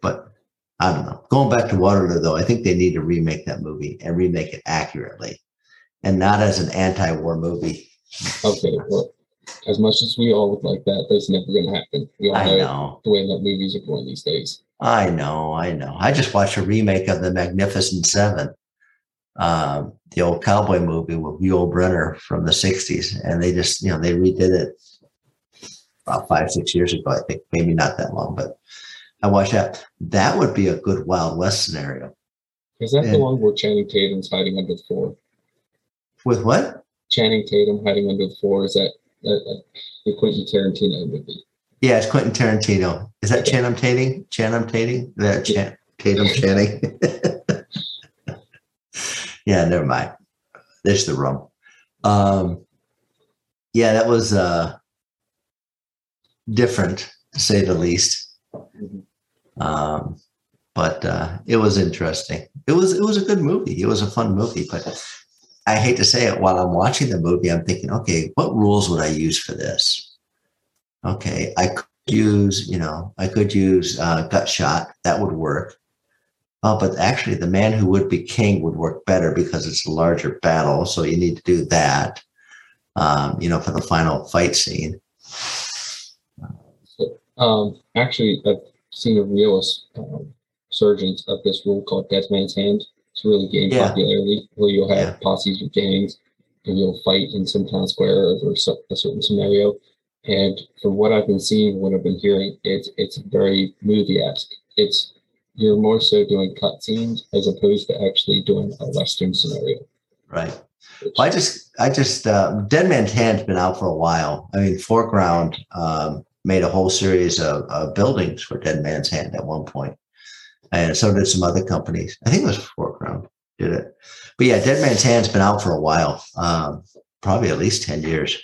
but I don't know. Going back to Waterloo, though, I think they need to remake that movie and remake it accurately and not as an anti war movie. Okay, well, as much as we all would like that, that's never going to happen. We all I know, know. the way that movies are going these days. I know. I know. I just watched a remake of The Magnificent Seven, um, the old cowboy movie with Yul Brynner from the 60s. And they just, you know, they redid it about five, six years ago, I think. Maybe not that long, but I watched that. That would be a good Wild West scenario. Is that the one where Channing Tatum's hiding under the floor? With what? Channing Tatum hiding under the floor is that, that, that the Quentin Tarantino movie? Yeah, it's Quentin Tarantino. Is that Channing Tatum? Channing Tatum? That Chan- Tatum Channing? yeah, never mind. There's the rum. Um, yeah, that was uh, different to say the least. Mhm. Um, but uh, it was interesting. It was it was a good movie. It was a fun movie. But I hate to say it, while I'm watching the movie, I'm thinking, okay, what rules would I use for this? Okay, I could use, you know, I could use uh, gut shot. That would work. Oh, but actually, the man who would be king would work better because it's a larger battle. So you need to do that, um, you know, for the final fight scene. Um, actually, I've seen a real um, surgence of this rule called Dead Man's Hand. It's really gained Yeah. popularity where you'll have Yeah. posses or gangs and you'll fight in some town square over a certain scenario. And from what I've been seeing, what I've been hearing, it's it's very movie esque. It's you're more so doing cutscenes as opposed to actually doing a Western scenario. Right. Well, I just, I just, uh, Dead Man's Hand's been out for a while. I mean, 4Ground um, made a whole series of, of buildings for Dead Man's Hand at one point, and so did some other companies. I think it was 4Ground did it, but yeah, Dead Man's Hand's been out for a while, um, probably at least ten years.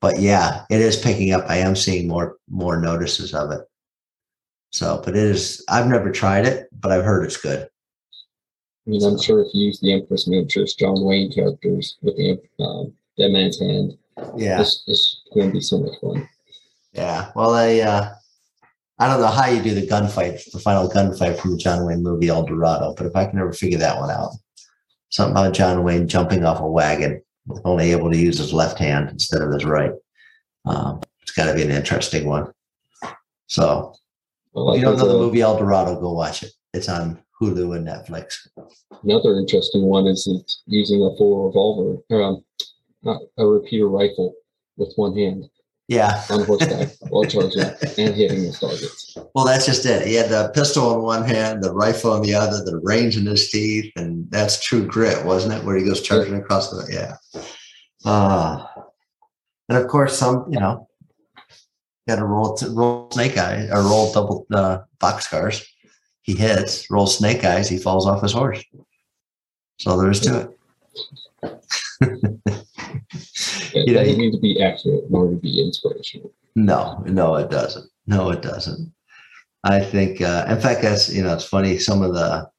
But yeah, it is picking up. I am seeing more more notices of it. So, but it is. I've never tried it, but I've heard it's good. I mean, I'm sure if you use the Empress Miniatures John Wayne characters with the um, Dead Man's Hand, Yeah. it's, it's going to be so much fun. Yeah. Well, I uh, I don't know how you do the gunfight, the final gunfight from the John Wayne movie El Dorado, but if I can ever figure that one out, something about John Wayne jumping off a wagon, only able to use his left hand instead of his right. Um, it's got to be an interesting one. So, like if you don't know the movie El Dorado, go watch it. It's on Hulu and Netflix. Another interesting one is it's using a full revolver, or um, not a repeater rifle with one hand Yeah. on horseback while charging and hitting his targets. Well, that's just it. He had the pistol in one hand, the rifle in the other, the range in his teeth, and that's true grit, wasn't it? Where he goes charging across the yeah. Uh, and of course, some you know, got to roll roll snake eyes or roll double uh, boxcars. He hits, rolls snake eyes. He falls off his horse. So there's to it. It You know, doesn't need to be accurate in order to be inspirational. No, no, it doesn't. No, it doesn't. I think, uh, in fact, that's, you know, it's funny. Some of the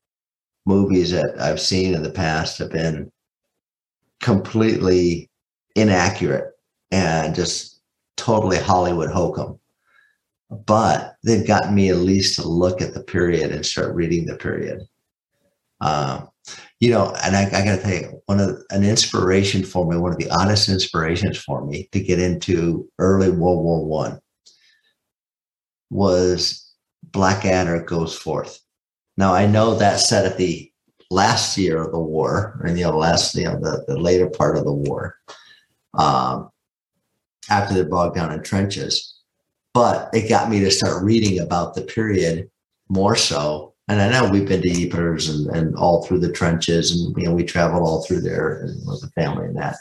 movies that I've seen in the past have been completely inaccurate and just totally Hollywood hokum. But they've gotten me at least to look at the period and start reading the period. Um, you know, and I, I got to tell you, one of an inspiration for me, one of the honest inspirations for me to get into early World War One was Blackadder goes forth. Now I know that set at the last year of the war, and you know, last you know the, the later part of the war, um, after they're bogged down in trenches. But it got me to start reading about the period more so and I know we've been to Ypres and, and all through the trenches, and you know we traveled all through there and with the family and that.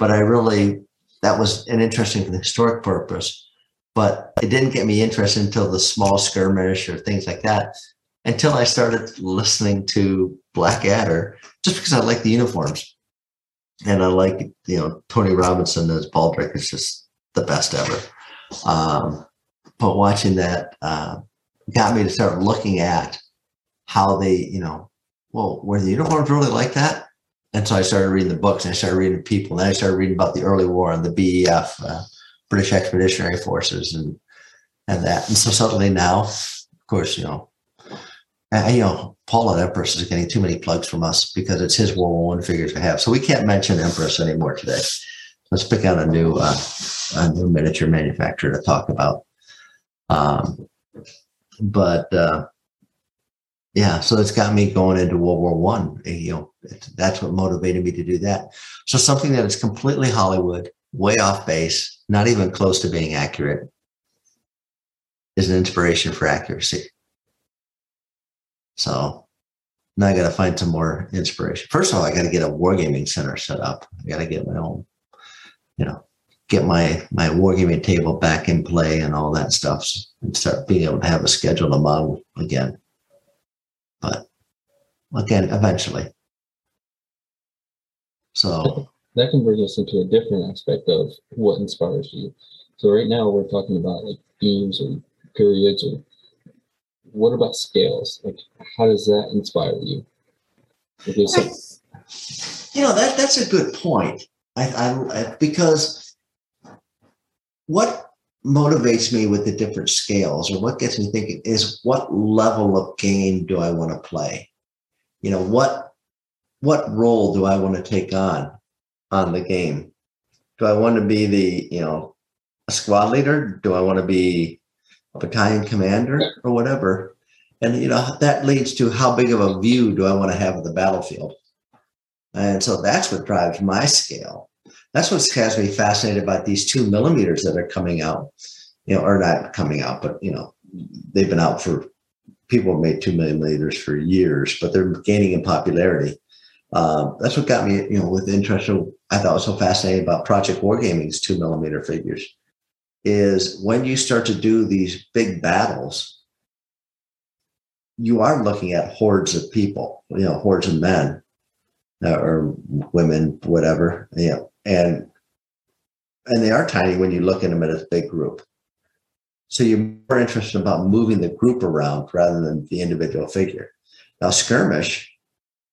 But I really that was an interesting for the historic purpose, but it didn't get me interested until the small skirmish or things like that. Until I started listening to Blackadder, just because I like the uniforms, and I like you know Tony Robinson as Baldrick is just the best ever. Um, but watching that uh, got me to start looking at how they, you know, well, were the uniforms really like that? And so I started reading the books and I started reading people. And I started reading about the early war and the BEF, uh, British Expeditionary Forces, and and that. And so suddenly now, of course, you know, and, you know, Paul at Empress is getting too many plugs from us because it's his World War One figures we have. So we can't mention Empress anymore today. Let's pick out a new uh, a new miniature manufacturer to talk about. Um, but uh, yeah, so it's got me going into World War One. You know, that's what motivated me to do that. So something that is completely Hollywood, way off base, not even close to being accurate, is an inspiration for accuracy. So now I got to find some more inspiration. First of all, I got to get a wargaming center set up. I got to get my own, you know, get my my wargaming table back in play and all that stuff, and start being able to have a schedule to model again. But again, eventually. So That can bring us into a different aspect of what inspires you. So right now we're talking about like themes or periods or what about scales? Like how does that inspire you? You know that that's a good point. I, I, I because what motivates me with the different scales or what gets me thinking is what level of game do I want to play? You know, what what role do I want to take on on the game? Do I want to be the, you know, a squad leader? Do I want to be battalion commander or whatever? And you know, that leads to how big of a view do I want to have of the battlefield? And so that's what drives my scale. That's what has me fascinated about these two millimeters that are coming out, you know, or not coming out, but you know, they've been out for people have made two millimeters for years, but they're gaining in popularity. Uh, that's what got me, you know, with interest. I thought was so fascinating about Project Wargaming's two millimeter figures is when you start to do these big battles, you are looking at hordes of people, you know, hordes of men uh, or women, whatever, you know, and and they are tiny when you look at them as a big group. So you're more interested about moving the group around rather than the individual figure. Now, skirmish,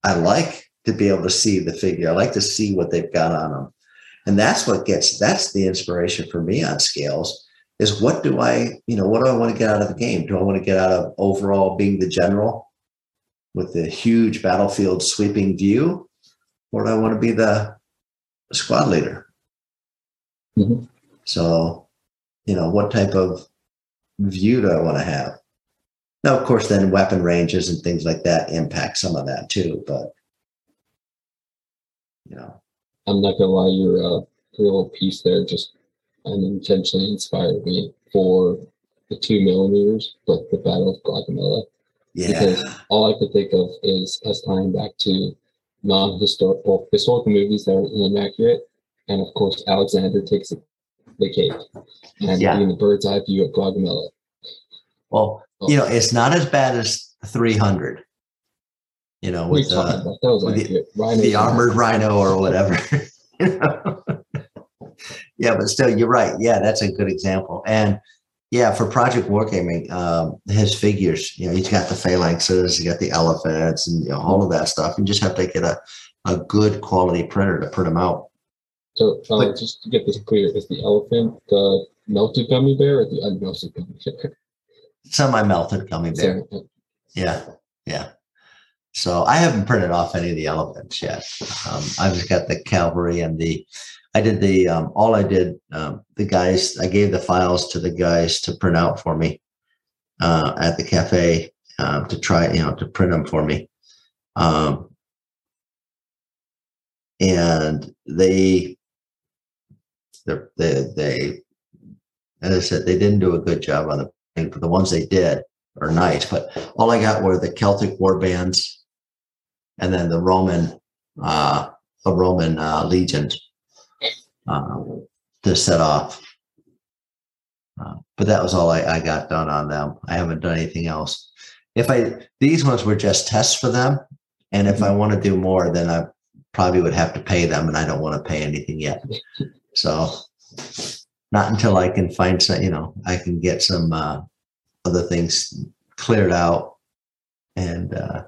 I like to be able to see the figure. I like to see what they've got on them. And that's what gets, that's the inspiration for me on scales is what do I, you know, what do I want to get out of the game? Do I want to get out of overall being the general with the huge battlefield sweeping view? Or do I want to be the squad leader? Mm-hmm. So, you know, what type of view do I want to have? Now, of course, then weapon ranges and things like that impact some of that too. But you know, I'm not gonna lie, your uh, your little piece there just unintentionally inspired me for the two millimeters, but the Battle of Gaugamela. Yeah. Because all I could think of is us tying back to non-historical historical movies that are inaccurate, and of course Alexander takes the cake and yeah. getting the bird's eye view of Gaugamela. Well, oh. you know, it's not as bad as 300. You know, with, uh, with the, the armored rhino or whatever. yeah, but still, you're right. Yeah, that's a good example. And yeah, for Project Wargaming, um, his figures, you know, he's got the phalanxes, he got the elephants, and you know, all of that stuff. You just have to get a, a good quality printer to print them out. So uh, but, just to get this clear, is the elephant the melted gummy bear or the unmelted gummy bear? Semi-melted gummy bear. So, yeah, yeah. So I haven't printed off any of the elephants yet. Um, I've just got the cavalry and the. I did the um, all I did. Um, the guys I gave the files to the guys to print out for me uh, at the cafe uh, to try you know to print them for me. Um, and they they, they, as I said, they didn't do a good job on the thing, but the ones they did are nice. But all I got were the Celtic war bands and then the Roman, uh, the Roman uh, legions uh, to set off. Uh, but that was all I, I got done on them. I haven't done anything else. If I these ones were just tests for them, and if I mm-hmm. want to do more, then I probably would have to pay them, and I don't want to pay anything yet. So not until I can find some, you know, I can get some uh, other things cleared out and uh,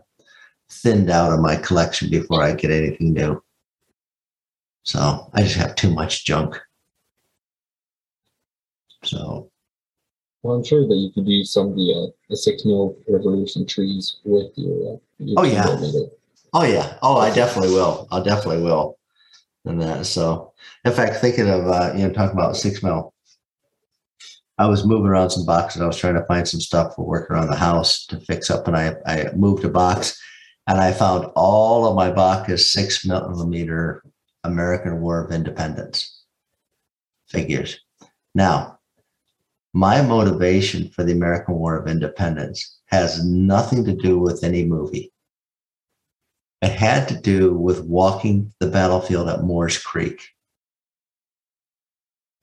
thinned out of my collection before I get anything new. So I just have too much junk. So. Well, I'm sure that you could use some of the uh, the six mil revolution trees with your. Uh, your oh yeah. Oh yeah. Oh, I definitely will. I definitely will. And that so in fact, thinking of uh, you know talking about six mil, I was moving around some boxes. I was trying to find some stuff for work around the house to fix up, and I I moved a box, and I found all of my Baccus six millimeter American War of Independence figures. Now, my motivation for the American War of Independence has nothing to do with any movie. It had to do with walking the battlefield at Moores Creek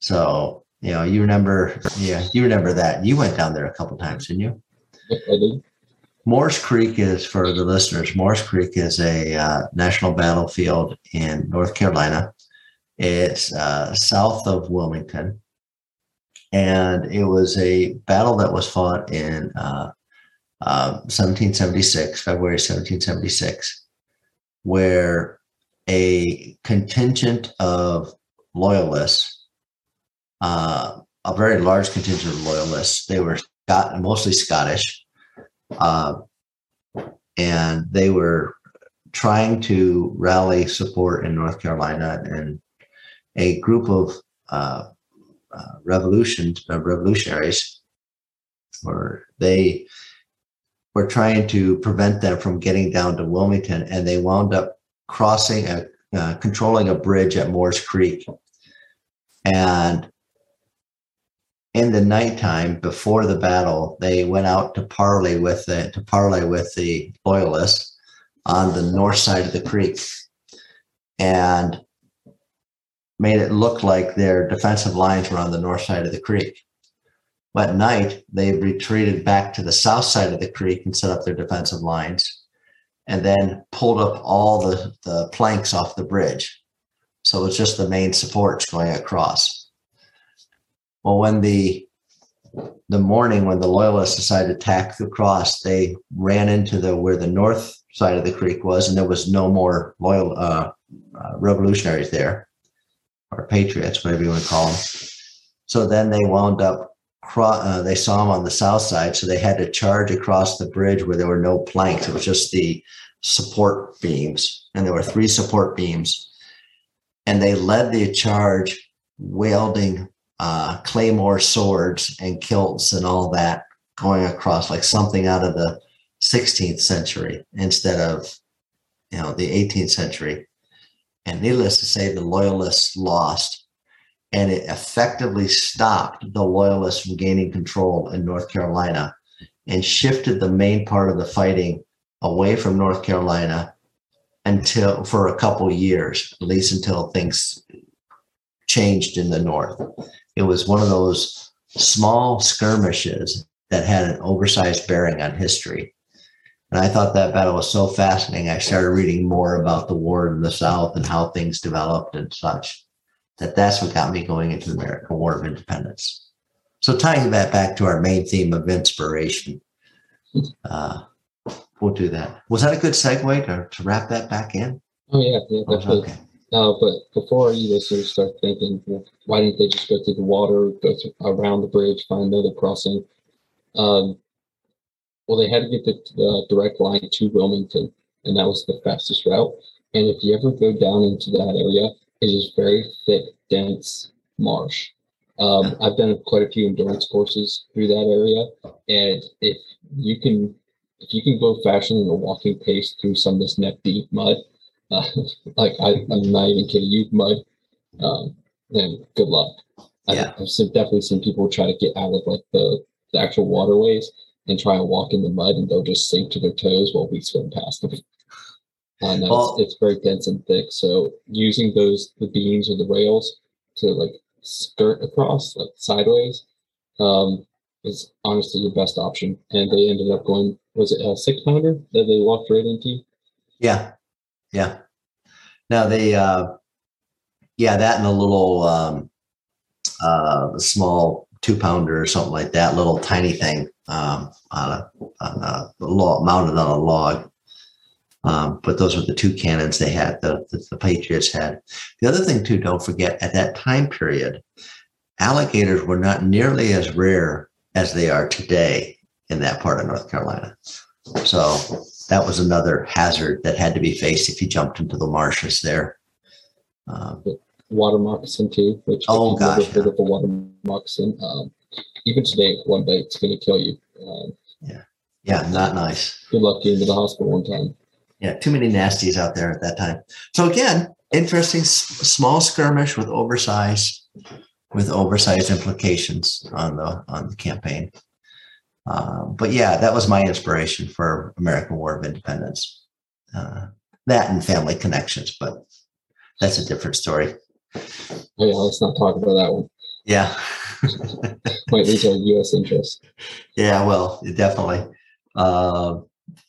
so, you know, you remember, yeah, you remember that. You went down there a couple times, didn't you? I did. Moores Creek is, for the listeners, Moores Creek is a uh, national battlefield in North Carolina. It's uh, south of Wilmington. And it was a battle that was fought in uh, 1776, uh, February 1776, where a contingent of loyalists uh, a very large contingent of loyalists. They were mostly Scottish, uh, and they were trying to rally support in North Carolina, and a group of uh, uh, revolutions, uh, revolutionaries, or they were trying to prevent them from getting down to Wilmington, and they wound up crossing, a, uh, controlling a bridge at Moores Creek, and in the nighttime before the battle, they went out to parley with the to parley with the loyalists on the north side of the creek, and made it look like their defensive lines were on the north side of the creek. But at night, they retreated back to the south side of the creek and set up their defensive lines, and then pulled up all the, the planks off the bridge. So it's just the main supports going across. Well, when the the morning when the loyalists decided to attack the cross, they ran into the where the north side of the creek was, and there was no more loyal uh, uh, revolutionaries there, or patriots, whatever you want to call them. So then they wound up. Uh, they saw them on the south side, so they had to charge across the bridge where there were no planks. It was just the support beams, and there were three support beams, and they led the charge wielding uh, claymore swords and kilts and all that going across like something out of the 16th century instead of you know the 18th century. And needless to say the loyalists lost and it effectively stopped the loyalists from gaining control in north carolina and shifted the main part of the fighting away from north carolina until for a couple years at least until things changed in the north it was one of those small skirmishes that had an oversized bearing on history. And I thought that battle was so fascinating. I started reading more about the war in the South and how things developed and such. That that's what got me going into the American War of Independence. So tying that back to our main theme of inspiration, uh, we'll do that. Was that a good segue to, to wrap that back in? Oh yeah, yeah, definitely. Okay. Uh, but before you listeners start thinking, well, why didn't they just go through the water, go through, around the bridge, find another crossing? Um, well, they had to get the, the direct line to Wilmington, and that was the fastest route. And if you ever go down into that area, it is very thick, dense marsh. Um, I've done quite a few endurance courses through that area, and if you can, if you can go faster than a walking pace through some of this neck deep mud, like I, am not even kidding you, mud. Um, then good luck. Yeah. I've seen, definitely seen people try to get out of like the, the actual waterways and try and walk in the mud, and they'll just sink to their toes while we swim past them. I know well, it's, it's very dense and thick, so using those the beams or the rails to like skirt across like sideways um, is honestly your best option. And they ended up going was it a six pounder that they walked right into? Yeah, yeah. Now they, uh, yeah, that and a little um, uh, small two pounder or something like that, little tiny thing um, on a, on a log, mounted on a log. Um, but those were the two cannons they had, the, the, the Patriots had. The other thing, too, don't forget, at that time period, alligators were not nearly as rare as they are today in that part of North Carolina. So that was another hazard that had to be faced if you jumped into the marshes there. Um, water moccasin too, which oh gosh, yeah. a water moccasin. Um, even today, one day it's going to kill you. Um, yeah, yeah, not nice. Good luck getting to the hospital one time. Yeah, too many nasties out there at that time. So again, interesting s- small skirmish with oversized with oversized implications on the on the campaign. Uh, but yeah, that was my inspiration for American War of Independence. Uh, that and family connections, but that's a different story. Oh, yeah, let's not talk about that one. Yeah. Might lose our U.S. interest. Yeah, well, definitely. Uh,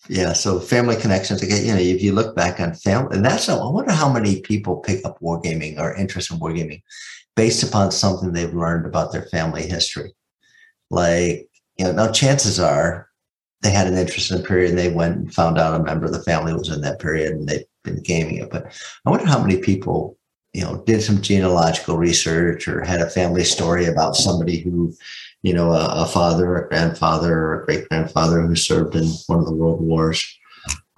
yeah, so family connections again. You know, if you look back on family, and that's I wonder how many people pick up wargaming or interest in wargaming based upon something they've learned about their family history. Like you know, now chances are they had an interest in a period and they went and found out a member of the family was in that period and they've been gaming it. But I wonder how many people, you know, did some genealogical research or had a family story about somebody who, you know, a, a father, a grandfather, or a great grandfather who served in one of the world wars,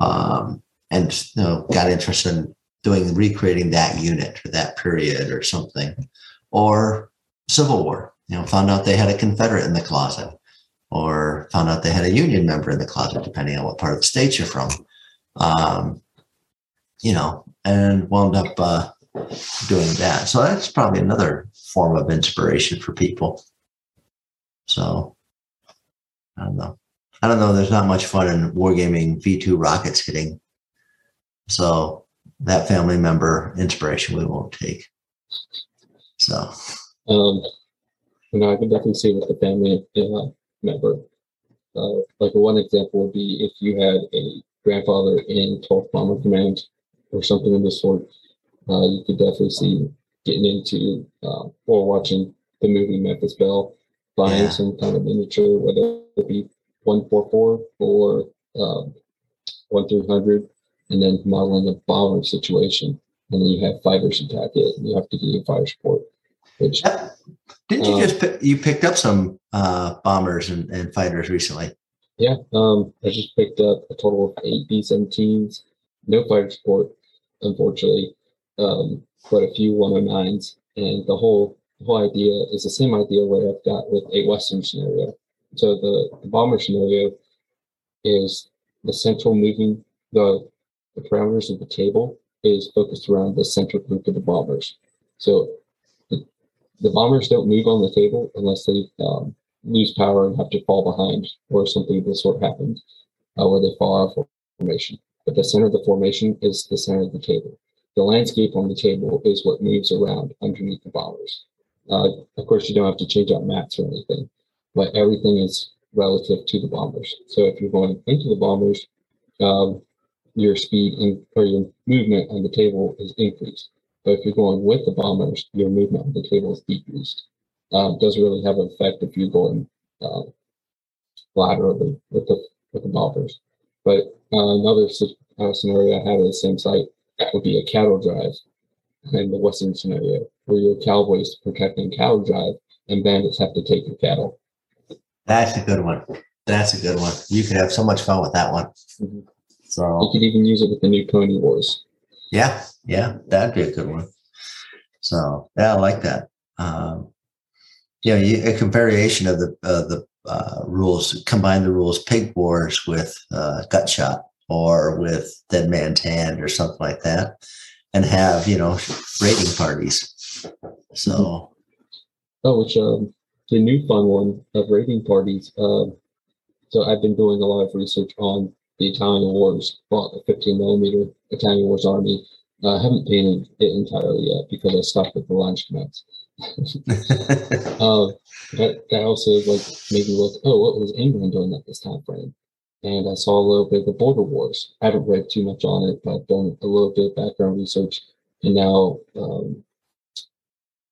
um, and you know, got interested in doing recreating that unit or that period or something, or Civil War. You know, found out they had a Confederate in the closet or found out they had a union member in the closet, depending on what part of the state you're from. Um, you know, and wound up uh, doing that. So that's probably another form of inspiration for people. So I don't know. I don't know. There's not much fun in wargaming V2 rockets hitting. So that family member inspiration we won't take. So, Um, you know, I can definitely see with the family uh, member. Uh, like one example would be if you had a grandfather in 12th Bomber Command or something of the sort, uh, you could definitely see getting into uh, or watching the movie Memphis Belle, buying Yeah. some kind of miniature, whether it be 144 or um, 1300, and then modeling a bomber situation. And then you have fighters attack it, and you have to do your fire support. Which Yep. didn't you Um, just pick, you picked up some uh, bombers and, and fighters recently? Yeah, um, I just picked up a total of eight B-17s, no fighter support, unfortunately, um, but a few 109s, and the whole the whole idea is the same idea what I've got with a Western scenario. So the, the bomber scenario is the central moving the the parameters of the table is focused around the central group of the bombers. So the bombers don't move on the table unless they um, lose power and have to fall behind, or something of the sort happens, uh, where they fall out of formation. But the center of the formation is the center of the table. The landscape on the table is what moves around underneath the bombers. Uh, of course, you don't have to change out mats or anything, but everything is relative to the bombers. So if you're going into the bombers, um, your speed or your movement on the table is increased. But if you're going with the bombers, your movement on the table is decreased um, doesn't really have an effect if you're going uh, laterally with the with the bombers. But uh, another uh, scenario I had at the same site would be a cattle drive in the western scenario, where your cowboys protecting cattle drive and bandits have to take your cattle. That's a good one. That's a good one. You could have so much fun with that one. Mhm. You So could even use it with the new Pony Wars. Yeah, yeah, that'd be a good one. So yeah, I like that. Um, you know, you, a variation of the uh, the uh, rules, combine the rules, pig wars with uh, gut shot or with dead man's hand or something like that, and have you know raiding parties. So Oh, which um, the new fun one of raiding parties. Um, so I've been doing a lot of research on the Italian Wars, well, the 15 millimeter Italian Wars Army. Uh, I haven't painted it entirely yet because I stopped at the Landsknechts. Um, that, that also like made me look. Oh, what was England doing at this time frame? And I saw a little bit of the border wars. I haven't read too much on it, but I've done a little bit of background research. And now um,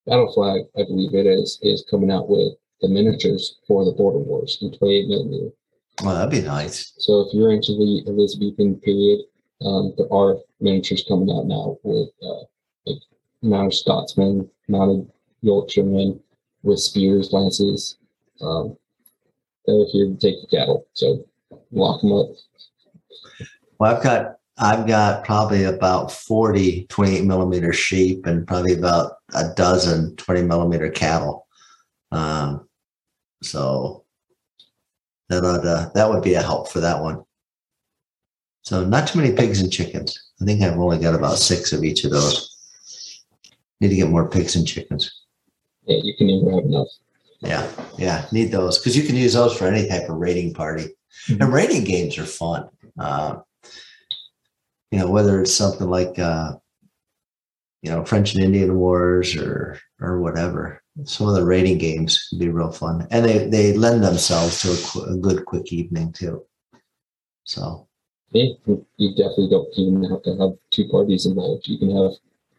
Battle Flag, I believe it is, is coming out with the miniatures for the border wars in 28 millimeter. Well, that'd be nice. So if you're into the Elizabethan period, um, there are miniatures coming out now with uh, like mounted Scotsmen, mounted Yorkshiremen with spears, lances. Um, they're here to take the cattle. So lock them up. Well, I've got I've got probably about 40 28 millimeter sheep and probably about a dozen 20 millimeter cattle. Um, so that would uh, that would be a help for that one. So not too many pigs and chickens. I think I've only got about six of each of those. Need to get more pigs and chickens. Yeah, you can never have enough. Yeah, yeah, need those because you can use those for any type of raiding party. And raiding games are fun. Uh, you know, whether it's something like uh, you know French and Indian Wars or or whatever. Some of the rating games can be real fun, and they they lend themselves to a, qu- a good quick evening too. So Yeah, you definitely don't even have to have two parties involved. You can have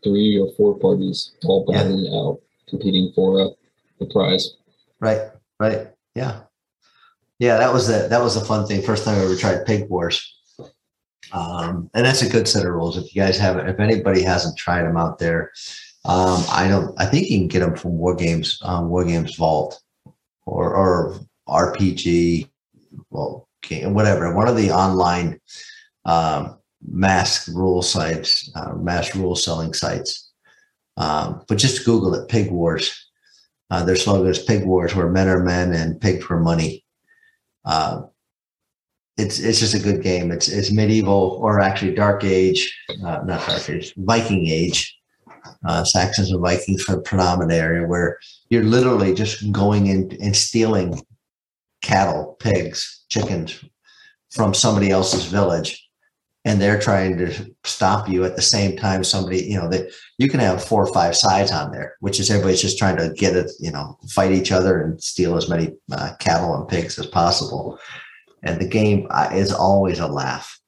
three or four parties all battling it out, competing for uh, the prize. right, right, yeah, yeah. That was the that was the fun thing. First time I ever tried Pig Wars. Um, and that's a good set of rules. If you guys haven't, if anybody hasn't tried them out there, um, I don't. I think you can get them from War Games, um, War Games Vault, or or RPG, well, whatever. One of the online um, mask rule sites, uh, mass rule selling sites. Um, but just Google it, Pig Wars. Uh, their slogan is Pig Wars, where men are men and pigs for money. Uh, it's it's just a good game. It's it's medieval or actually dark age, uh, not dark age, Viking age uh, Saxons and Vikings for the predominant area, where you're literally just going in and stealing cattle, pigs, chickens from somebody else's village. And they're trying to stop you at the same time. Somebody, you know, that you can have four or five sides on there, which is everybody's just trying to get it, you know, fight each other and steal as many uh, cattle and pigs as possible. And the game uh, is always a laugh.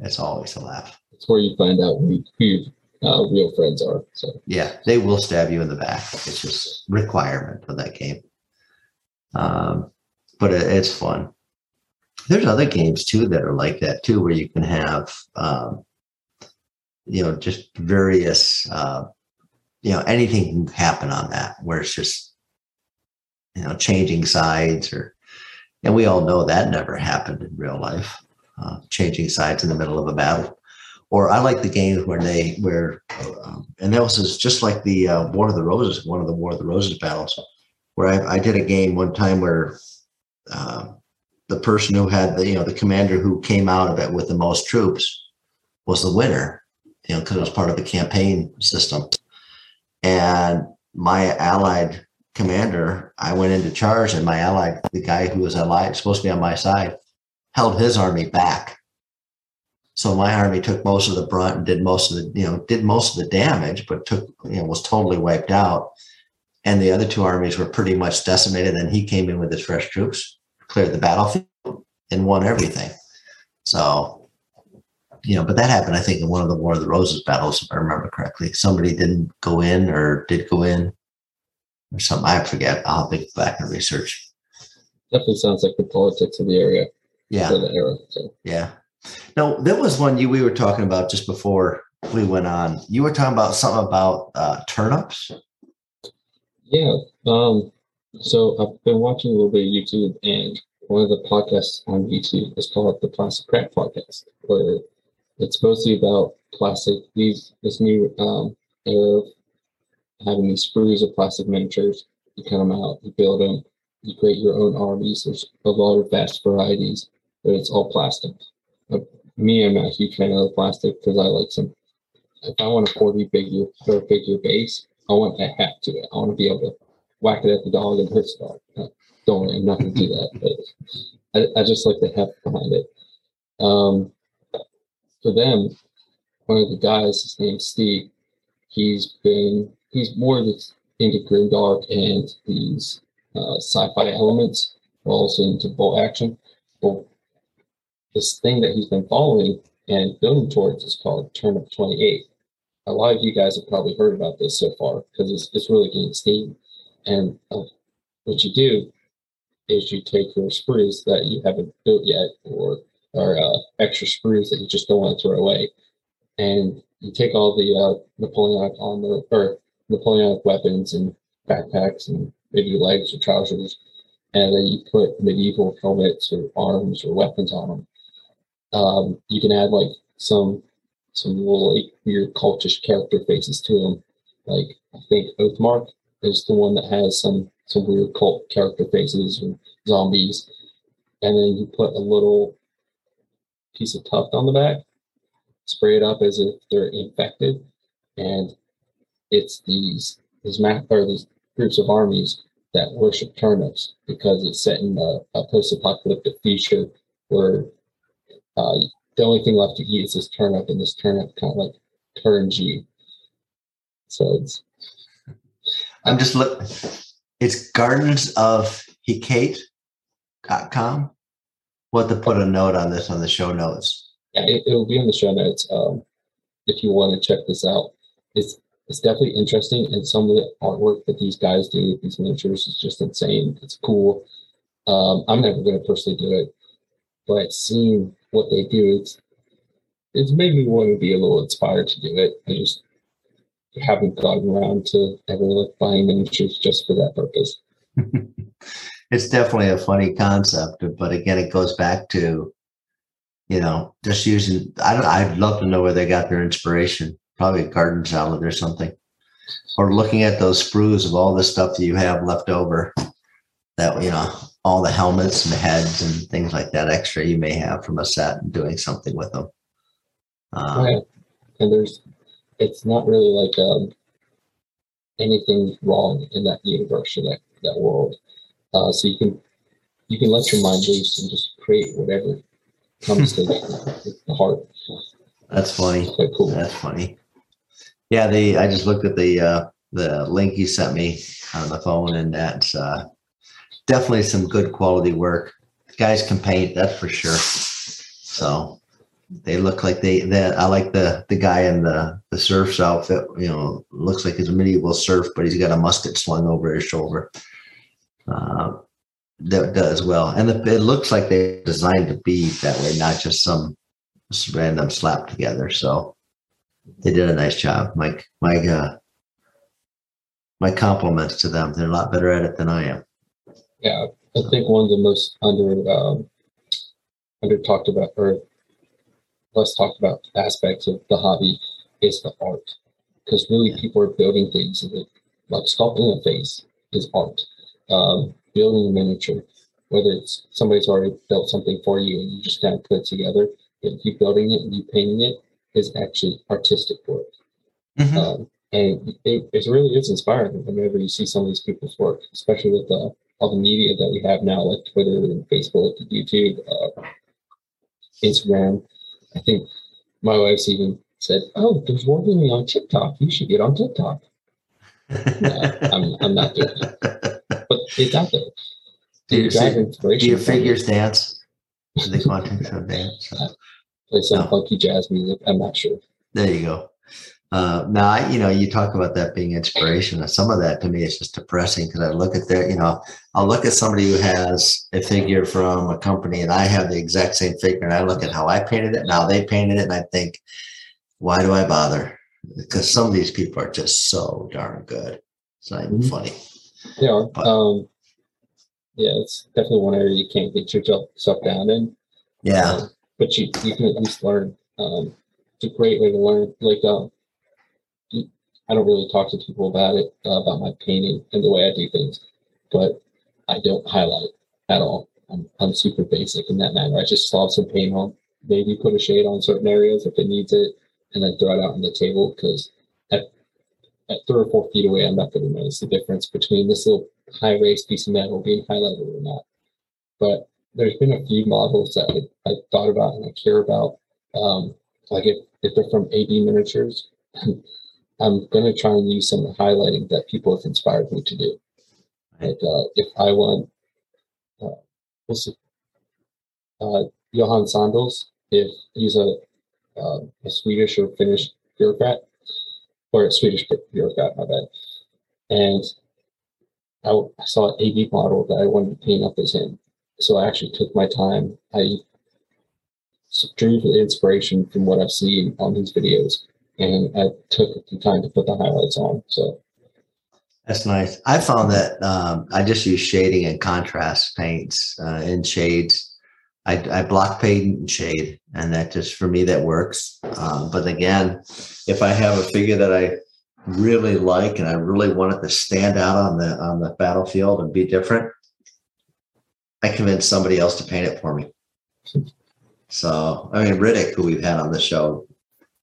It's always a laugh. It's where you find out who, who your uh, real friends are. So Yeah, they will stab you in the back. It's just requirement of that game. Um, but it, it's fun. There's other games too that are like that too, where you can have, um, you know, just various, uh, you know, anything can happen on that where it's just, you know, changing sides or, and we all know that never happened in real life, uh, changing sides in the middle of a battle. Or I like the games where they, where, um, and that was just like the uh, War of the Roses, one of the War of the Roses battles, where I, I did a game one time where uh, the person who had the, you know, the commander who came out of it with the most troops was the winner, you know, because it was part of the campaign system. And my allied commander, I went into charge, and my ally, the guy who was allied, supposed to be on my side, held his army back. So my army took most of the brunt and did most of the, you know, did most of the damage, but took, you know, was totally wiped out. And the other two armies were pretty much decimated. And he came in with his fresh troops, cleared the battlefield, and won everything. So, you know, but that happened, I think, in one of the War of the Roses battles, if I remember correctly. Somebody didn't go in or did go in or something. I forget. I'll have to go back and research. definitely sounds like the politics of the area Yeah. the era. So Yeah. No, there was one you we were talking about just before we went on. You were talking about something about uh, turnips. yeah. Um, so I've been watching a little bit of YouTube and one of the podcasts on YouTube is called the Plastic Crack Podcast, where it's mostly about plastic, these this new um era of having these sprues of plastic miniatures. You cut them out, you build them, you create your own armies. There's a lot of vast varieties, but it's all plastic. Uh, me, I'm not a huge fan of the plastic because I like some. If I want a 40 figure or figure base, I want a hat to it. I want to be able to whack it at the dog and hurt the dog. Don't worry, I'm not going to do that. But I, I just like the heft behind it. Um, for them, one of the guys, his name's Steve. He's been he's more into grimdark and these uh, sci-fi elements, but also into bolt action. Well, this thing that he's been following and building towards is called Turnip 28. A lot of you guys have probably heard about this so far because it's, it's really getting steam. And uh, what you do is you take your sprues that you haven't built yet or or uh, extra sprues that you just don't want to throw away, and you take all the uh, Napoleonic armor or Napoleonic weapons and backpacks and maybe legs or trousers, and then you put medieval helmets or arms or weapons on them. Um, you can add like some some little like weird cultish character faces to them. Like I think Oathmark is the one that has some some weird cult character faces or zombies, and then you put a little piece of tuft on the back, spray it up as if they're infected, and it's these these map or these groups of armies that worship turnips because it's set in a, a post-apocalyptic future where uh, the only thing left to eat is this turnip, and this turnip kind of like turns you. So it's I'm just look. It's gardens of Hecate.com. We'll have to put a note on this on the show notes. yeah, it, it'll be in the show notes. Um, if you want to check this out, it's it's definitely interesting, and some of the artwork that these guys do with these miniatures is just insane. It's cool. Um, I'm never going to personally do it, but seeing what they do, it's it's made me want to be a little inspired to do it. I just haven't gotten around to ever like buying miniatures just for that purpose. it's definitely a funny concept, but again, it goes back to, you know, just using. I don't. I'd love to know where they got their inspiration. Probably a garden salad or something, or looking at those sprues of all the stuff that you have left over. That you know, all the helmets and heads and things like that extra you may have from a set and doing something with them. Um, Yeah. And there's, it's not really like um, anything wrong in that universe or that that world. Uh, so you can you can let your mind loose and just create whatever comes to the heart. That's funny. Quite cool. That's funny. Yeah, the I just looked at the uh, the link you sent me on the phone, and that's uh, definitely some good quality work. guys can paint, that's for sure. So they look like they that I like the the guy in the the serf's outfit. You know, looks like he's a medieval surf, but he's got a musket slung over his shoulder. Uh, that does well, and the, it looks like they designed to be that way, not just some random slap together. So they did a nice job. My my uh, my compliments to them. They're a lot better at it than I am. Yeah, I think one of the most under um, under talked about or less talked about aspects of the hobby is the art, because really people are building things like sculpting a face is art. Um, building a miniature, whether it's somebody's already built something for you and you just kind of put it together, but you building it and you painting it is actually artistic work. Mhm. Um, and it, it really is inspiring whenever you see some of these people's work, especially with the, all the media that we have now, like Twitter and Facebook, YouTube, uh, Instagram. I think my wife's even said, "Oh, there's wargaming on TikTok. You should get on TikTok." No, I'm, I'm not doing it, but it's out there. Do you, see- do your figures dance? Do they want to show dance? Play some No. funky jazz music. I'm not sure. There you go. Uh, now, I, you know, you talk about that being inspiration. Some of that to me is just depressing because I look at their, you know, I'll look at somebody who has a figure from a company and I have the exact same figure and I look at how I painted it, now they painted it, and I think, why do I bother? Because some of these people are just so darn good. It's not even Mhm. funny. They are. But- Um, yeah, it's definitely one area you can't get yourself down in. Yeah. Um, but you, you can at least learn. Um, it's a great way to learn. Like, um, I don't really talk to people about it, uh, about my painting and the way I do things, but I don't highlight at all. I'm, I'm super basic in that manner. I just slop some paint on, maybe put a shade on certain areas if it needs it, and then throw it out on the table because at, at three or four feet away, I'm not going to notice the difference between this little high raised piece of metal being highlighted or not. But there's been a few models that I, I thought about and I care about. Um, like if, if they're from AB miniatures, I'm going to try and use some of the highlighting that people have inspired me to do. Like uh, if I want, uh, what's it? Uh, Johan Sandals, if he's a, uh, a Swedish or Finnish bureaucrat, or a Swedish bureaucrat, my bad. And I saw an AB model that I wanted to paint up as him. So I actually took my time. I drew the inspiration from what I've seen on these videos, and I took the time to put the highlights on. So That's nice. I found that um, I just use shading and contrast paints uh, in shades. I, I block paint and shade, and that just for me that works. Um, but again, if I have a figure that I really like and I really want it to stand out on the on the battlefield and be different, I convince somebody else to paint it for me. So I mean, Riddick, who we've had on the show,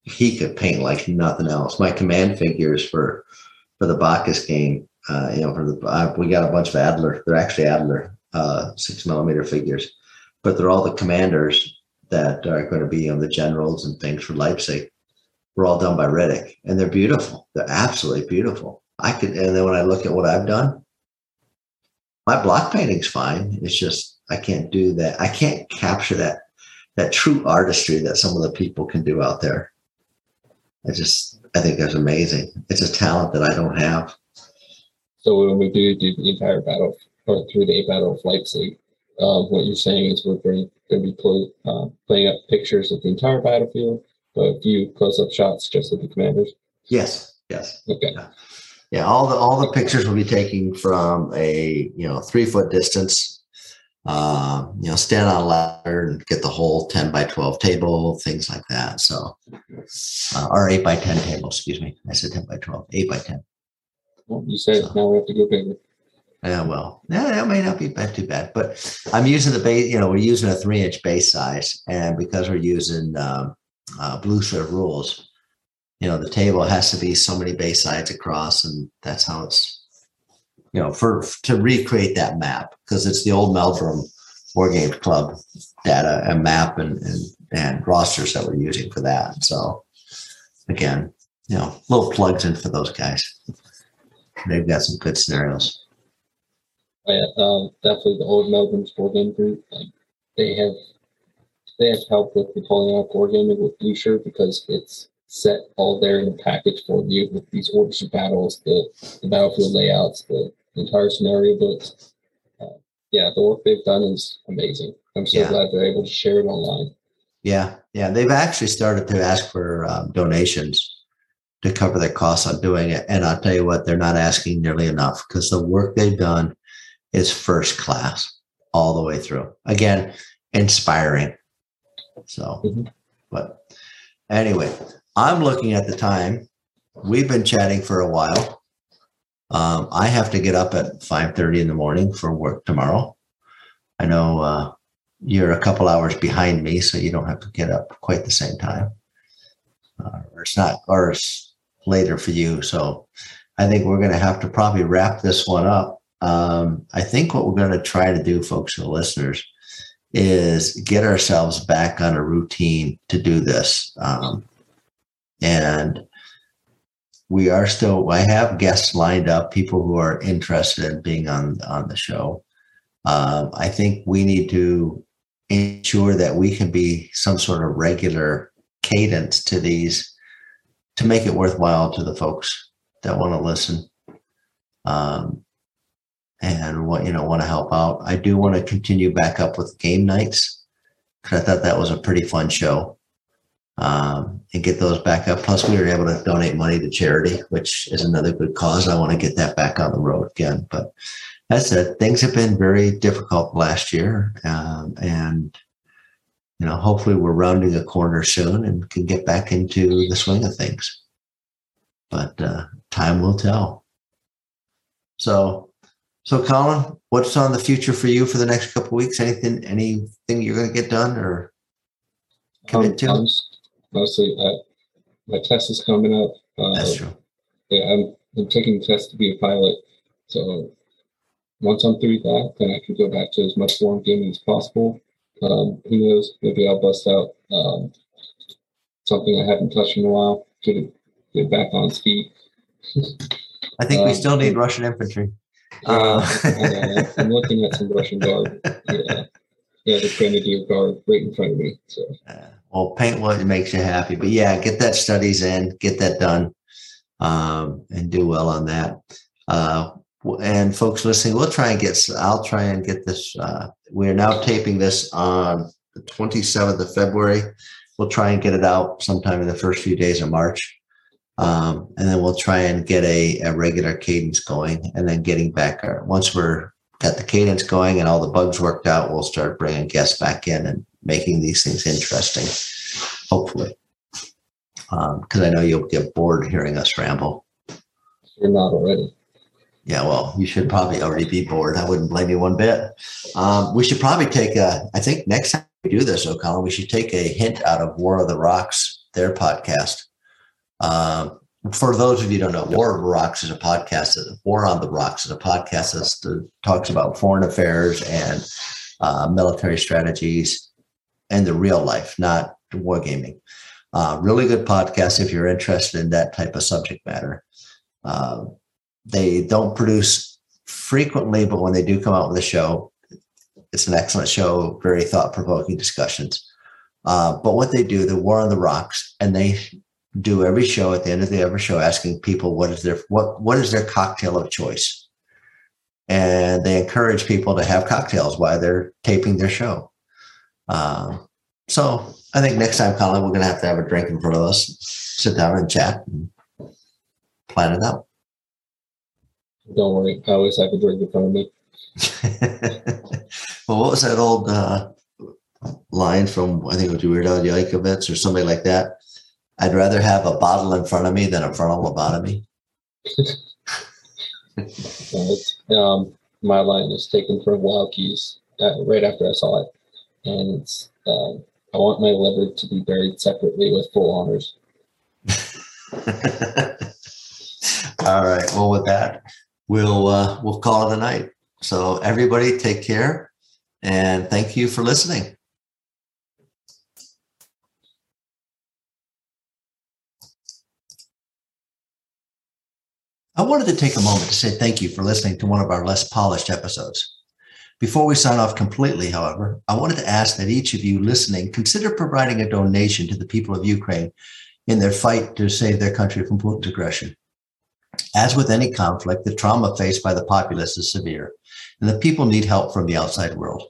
he could paint like nothing else. My command figures for for the Baccus game. Uh, you know, for the uh, we got a bunch of Adler. They're actually Adler uh, six millimeter figures, but they're all the commanders that are going to be on the generals and things for Leipzig. We're all done by Riddick, and they're beautiful. They're absolutely beautiful. I could, and then when I look at what I've done, my block painting's fine. It's just I can't do that. I can't capture that that true artistry that some of the people can do out there. I just I think that's amazing. It's a talent that I don't have. So when we do do the entire battle or three day battle of Leipzig, um, what you're saying is we're going to be play, uh, playing up pictures of the entire battlefield, but a few close up shots just of the commanders. Yes, yes. Okay. Yeah, all the all the pictures will be taken from a you know three foot distance. Uh, you know, stand on a ladder and get the whole ten by twelve table, things like that. So, uh, or eight by ten table. Excuse me, I said ten by twelve. Eight by ten. Well, you said it, now we have to go bigger. Yeah, well, yeah, that may not be bad, too bad, but I'm using the base. You know, we're using a three inch base size, and because we're using um, uh, Blücher rules, you know, the table has to be so many base sides across, and that's how it's, you know, for to recreate that map because it's the old Meldrum War Games Club data and map and, and and rosters that we're using for that. So again, you know, little plugs in for those guys. They've got some good scenarios. Oh, yeah, um, definitely the old Melbourne Sport Game Group. Like they have they have helped with Napoleonic Wargaming with Blue Shirt because it's set all there in a package for you with these orders of battles, the, the battlefield layouts, the, entire scenario books. Uh, yeah, the work they've done is amazing. I'm so Yeah. glad they're able to share it online. Yeah, yeah, they've actually started to ask for um, donations to cover their costs on doing it, and I'll tell you what, they're not asking nearly enough because the work they've done is first class all the way through. Again, inspiring. So, Mhm. but anyway, I'm looking at the time. We've been chatting for a while. Um, I have to get up at five thirty in the morning for work tomorrow. I know uh, you're a couple hours behind me, so you don't have to get up quite the same time. Uh, or it's not, or it's later for you. So I think we're going to have to probably wrap this one up. Um, I think what we're going to try to do, folks and listeners, is get ourselves back on a routine to do this. Um, and we are still, I have guests lined up, people who are interested in being on, on the show. Um, I think we need to ensure that we can be some sort of regular cadence to these to make it worthwhile to the folks that want to listen um, and what you know want to help out. I do want to continue back up with game nights because I thought that was a pretty fun show um, and get those back up. Plus, we were able to donate money to charity, which is another good cause. I want to get that back on the road again, but that said, Things have been very difficult last year, um, and you know, hopefully, we're rounding a corner soon and can get back into the swing of things. But uh, time will tell. So, so Colin, what's on the future for you for the next couple of weeks? Anything, anything you're going to get done or commit to? Mostly, uh, my test is coming up. Uh, That's true. yeah, I'm, I'm taking the test to be a pilot. So once I'm through that, then I can go back to as much warm gaming as possible. Um, who knows? Maybe I'll bust out um, something I haven't touched in a while. Get it, get back on speed. I think we um, still need Russian infantry. Uh, Uh, I'm looking at some Russian guard. Yeah, yeah, the Grenadier guard right in front of me. So Uh, well, paint what makes you happy. But yeah, get that studies in, get that done, um, and do well on that. Uh, and folks listening, we'll try and get. I'll try and get this. Uh, we're now taping this on the 27th of February. We'll try and get it out sometime in the first few days of March. Um, and then we'll try and get a, a regular cadence going and then getting back our, once we're got the cadence going and all the bugs worked out, we'll start bringing guests back in and making these things interesting, hopefully. Because I know you'll get bored hearing us ramble. you're not already. Yeah, well, you should probably already be bored. I wouldn't blame you one bit. Um, we should probably take a, I think next time we do this, O'Connell, we should take a hint out of War of the Rocks, their podcast. Um, for those of you who don't know, War of the Rocks is a podcast. War on the Rocks is a podcast that talks about foreign affairs and uh, military strategies and the real life, not wargaming. Uh, really good podcast if you're interested in that type of subject matter. Um, they don't produce frequently, but when they do come out with a show, it's an excellent show, very thought provoking discussions. Uh, but what they do, the War on the Rocks, and they do every show at the end of the every show asking people what is their what what is their cocktail of choice? And they encourage people to have cocktails while they're taping their show. Um, so i think next time colin we're going to have to have a drink in front of us sit down and chat and plan it out. Don't worry, I always have a drink in front of me. well what was that old uh, line from i think it was weird al yankovic or somebody like that i'd rather have a bottle in front of me than a frontal lobotomy um, my line is taken from Wild Geese uh, right after I saw it, and um, I want my liver to be buried separately with full honors. All right. Well, with that, we'll uh, we'll call it a night. So everybody, take care, and thank you for listening. I wanted to take a moment to say thank you for listening to one of our less polished episodes. Before we sign off completely, however, I wanted to ask that each of you listening consider providing a donation to the people of Ukraine in their fight to save their country from Putin's aggression. As with any conflict, the trauma faced by the populace is severe, and the people need help from the outside world.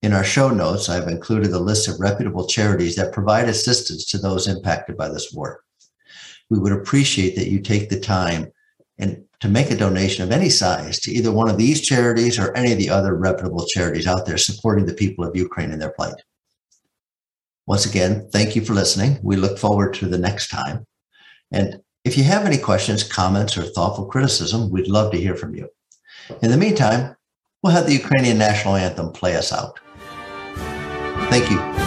In our show notes, I've included a list of reputable charities that provide assistance to those impacted by this war. We would appreciate that you take the time and to make a donation of any size to either one of these charities or any of the other reputable charities out there supporting the people of Ukraine in their plight. Once again, thank you for listening. We look forward to the next time. And if you have any questions, comments, or thoughtful criticism, we'd love to hear from you. In the meantime, we'll have the Ukrainian national anthem play us out. Thank you.